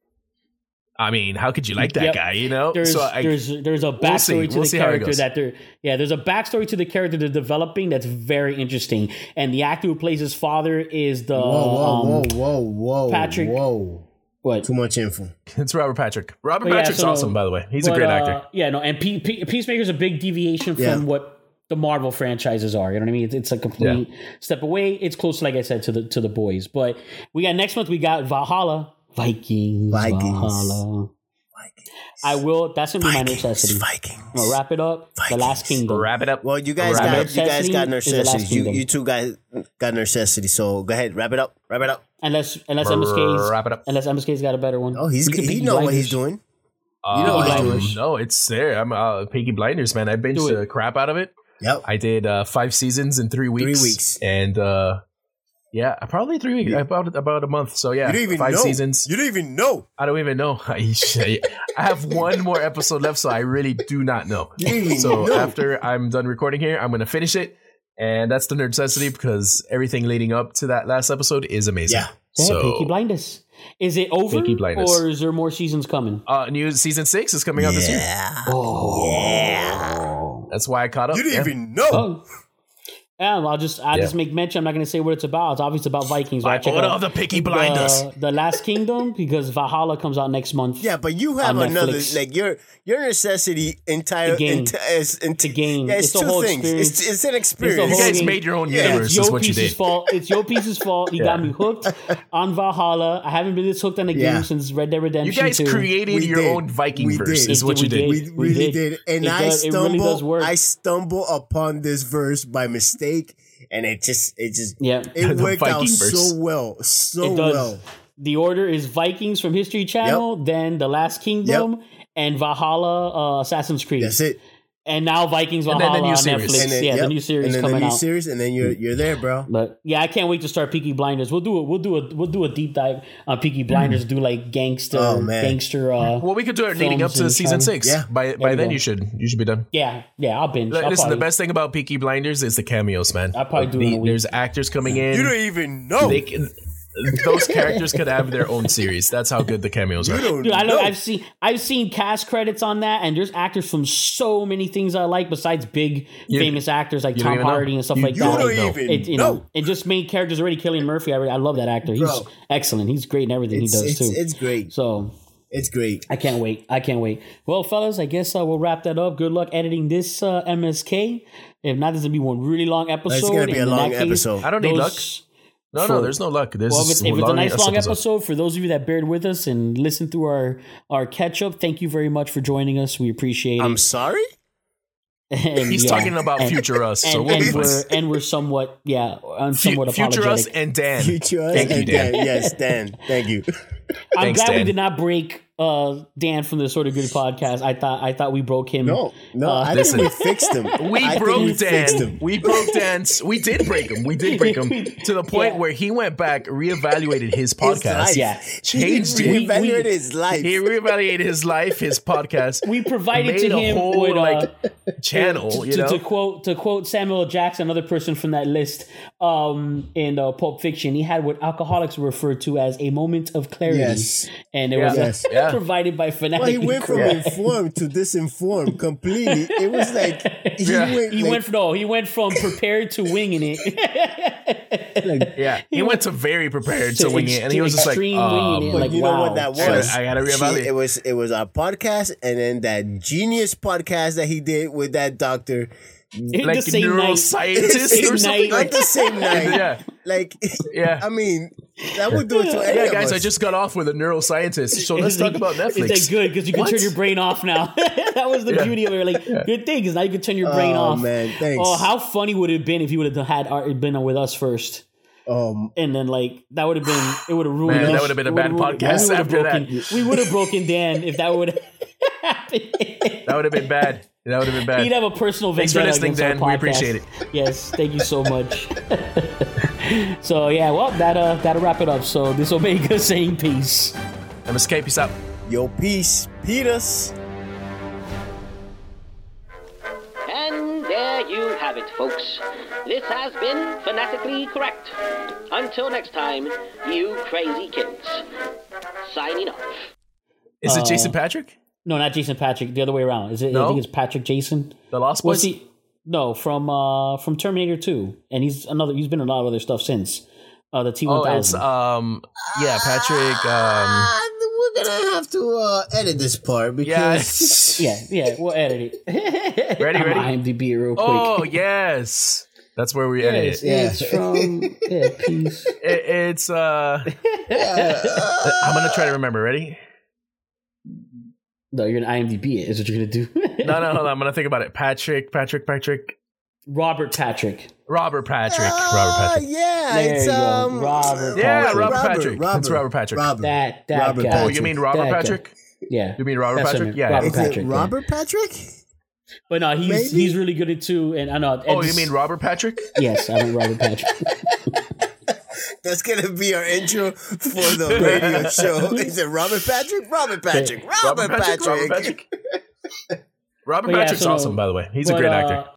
I mean, how could you like that Yep. guy? You know, there's so I, there's there's a see. backstory to We'll the see how it character that they're yeah there's a backstory to the character they're developing that's very interesting and the actor who plays his father is the Whoa, whoa, um, whoa, whoa, whoa, Patrick- Whoa. What Too much info. *laughs* it's Robert Patrick. Robert But yeah, Patrick's so awesome, by the way. He's a But, great uh, actor. Yeah, no, and Pe- Pe- Peacemaker's a big deviation from Yeah. what the Marvel franchises are. You know what I mean? It's, it's a complete step away. It's close, like I said, to the to the boys. But we got next month. We got Valhalla Vikings. Vikings. Valhalla. I will. That's gonna be my necessity. Vikings. I'm gonna wrap it up. The Last Vikings. Kingdom. Wrap it up. Well, you guys Wrap got you guys got Necessity is the last necessities. You you two guys got necessity. So go ahead, wrap it up. Wrap it up. Unless unless MSK's Wrap it up. unless MSK's got a better one. Oh, he's We can he Peaky know what he's doing. You know what he's doing. No, it's there. I'm uh, Peaky Blinders, man. I Do binged it. the crap out of it. Yep. I did uh, five seasons in three weeks. Three weeks. and uh, yeah, probably three weeks. About about a month. So yeah, You don't even five know. seasons. You don't even know. I don't even know. *laughs* I, I have one more episode left, so I really do not know. You don't even So know. after I'm done recording here, I'm gonna finish it, and that's the necessity because everything leading up to that last episode is amazing. Yeah. Yeah, So Peaky Blinders. Is it over, Peaky Blinders. or is there more seasons coming? uh, new season six is coming out this year. Yeah. Oh, That's why I caught up. You didn't yeah. even know. Oh. Yeah, I'll just I Yeah. just make mention. I'm not going to say what it's about. It's obviously about Vikings. By right? Check order out of the Peaky Blinders. The, the Last Kingdom because Valhalla comes out next month. Yeah, but you have another Netflix. like your your necessity entire The game. enti- is, enti- The game. Yeah, it's, It's two whole things. It's, it's an the experience. You guys game. made your own Yeah. universe. It's Is your what you piece's did. fault. It's your piece's fault. You got me hooked on Valhalla. I haven't been this hooked on a game Yeah. since Red Dead Redemption. You guys 2. created We your did. own Viking We verse. did. Is what We you did. did. we We really did. did, and I does- stumble. I stumble upon this verse by mistake, and it just it just Yeah. it *laughs* worked out so well, so It does. well. The order is Vikings from History Channel, then The Last Kingdom, and Valhalla uh, Assassin's Creed. That's it. And now Vikings And Valhalla then the new on series. Netflix. And then, yeah, yep. the new series and then coming the new out. series, and then you're you're there, bro. But yeah, I can't wait to start Peaky Blinders. We'll do it. We'll do a we'll do a deep dive on Peaky Blinders. Do like gangster, Oh, man. gangster. Uh, Well, we could do it leading up to and season China. six. Yeah. By by then go. you should you should be done. yeah, yeah. I'll binge. Like, I'll Listen, probably, the best thing about Peaky Blinders is the cameos, man. I'll probably Like, do it in the- a week. There's actors coming in. You don't even know. they can, those characters could have their own series. That's how good the cameos are. Dude, I know know. I've seen I've seen cast credits on that, and there's actors from so many things I like besides big You- famous actors like Tom even know. Hardy and stuff You, like you that. don't know. even It, you know. know, and just main characters already. Cillian Murphy, I, really- I love that actor. He's Bro. excellent. He's great in everything It's, he does it's, too. it's great. so It's great. I can't wait. I can't wait. Well, fellas, I guess uh, we'll wrap that up. Good luck editing this uh, MSK. If not, this will be one really long episode. It's gonna be a and long case, episode. I don't need luck. Those- No, for- no, there's no luck. This Well, if is it's, if it's a nice long episode, for those of you that bared with us and listened through our our catch up, thank you very much for joining us. We appreciate I'm it. sorry. *laughs* And, He's yeah, talking about and- future us, so and, we'll be and fine. we're and we're somewhat yeah, I'm somewhat Fu- Future us and Dan. Future us Thank you, Dan. Dan. Yes, Dan. Thank you. *laughs* I'm Thanks, glad we did not break uh, Dan from the sort of good podcast. I thought I thought we broke him. No, no. Uh, I listen. think we *laughs* fixed him. We I broke we fixed Dan. him. We broke Dan's. We did break him. We did break him *laughs* to the point Yeah. where he went back, reevaluated his His podcast. life. Yeah. Changed he it. We- reevaluated we- his life. He reevaluated his life, his podcast. We provided made to a him whole with, uh, like channel. to, You to- know, to quote to quote Samuel Jackson, another person from that list um, in uh, Pulp Fiction, he had what alcoholics refer to as a moment of clarity, Yes. and it Yeah. was Yes. *laughs* Yeah. provided by Fanatic. Well, he went from Correct. informed to disinformed completely. It was *laughs* like he Yeah. went. He like, went from no, he went from prepared to winging it. *laughs* like, yeah, he went to very prepared to To wing it, and he was just like, extreme um, it. But like, you know wow. what that was? I gotta He- reevaluate. it was it was our podcast, and then that genius podcast that he did with that doctor. Like the same night. neuroscientist Same or something. Like the same *laughs* night. Yeah, Like, yeah. *laughs* I mean, that would do it to any yeah, of guys, us. I just got off with a neuroscientist, so let's talk about Netflix. It's like good because you can What? turn your brain off now. *laughs* that was the Yeah. beauty of it. Like good thing because now you can turn your brain off. Oh, off. man, thanks. Oh, how funny would it have been if you would have had Art been with us first? Um, and then like that would have been it would have ruined. Man, that would've been a bad podcast we would've after that. We would have broken Dan if that would have happened. That would have been bad. That would have been bad. He'd have a personal Thanks for vendetta listening, against our Dan. We podcast. appreciate it. Yes, thank you so much. *laughs* so yeah, well that uh that'll wrap it up. So this Omega *laughs* saying peace. MSK, peace out. yo, peace, Peters. And there you have it, folks. This has been Fanatically Correct. Until next time, you crazy kids. Signing off. Is it Uh, Jason Patric? No, not Jason Patric. The other way around. Is it? I think it's Patrick Jason. The Lost What's Boys? he? No, from uh from Terminator Two, and he's another. He's been in a lot of other stuff since. Uh, the T one Oh, thousand. um, yeah, Patrick. Um, Ah, we're gonna have to uh, edit this part because *laughs* Yeah, yeah, we'll edit it. *laughs* Ready, I'm ready? IMDb real quick. oh yes, that's where we edit Yes, it. yeah, it's from yeah, peace. *laughs* it. It's uh, I'm gonna try to remember. Ready? No, you're gonna IMDb it. Is what you're gonna do. *laughs* No, no, hold on. I'm gonna think about it. Patrick, Patrick, Patrick, Robert Patrick. Robert Patrick, Robert Ah, Patrick. yeah, There it's you go. um, Robert Yeah, Patrick. Robert Patrick. That's Robert Patrick. Robert. That that Robert guy. Oh, you mean Robert That guy. Patrick? Yeah. You mean Robert That's Patrick? him, Yeah. Robert Is Patrick, it yeah. Robert Patrick? But no, he's Maybe? he's really good at too. And I know. Oh, you mean Robert Patrick? Yes, I mean Robert Patrick. *laughs* That's gonna be our intro for the *laughs* radio show. Is it Robert Patrick? Robert Patrick. Robert, Patrick. Robert Patrick. Robert But yeah, Patrick's so- awesome, by the way. He's a but, great uh, actor.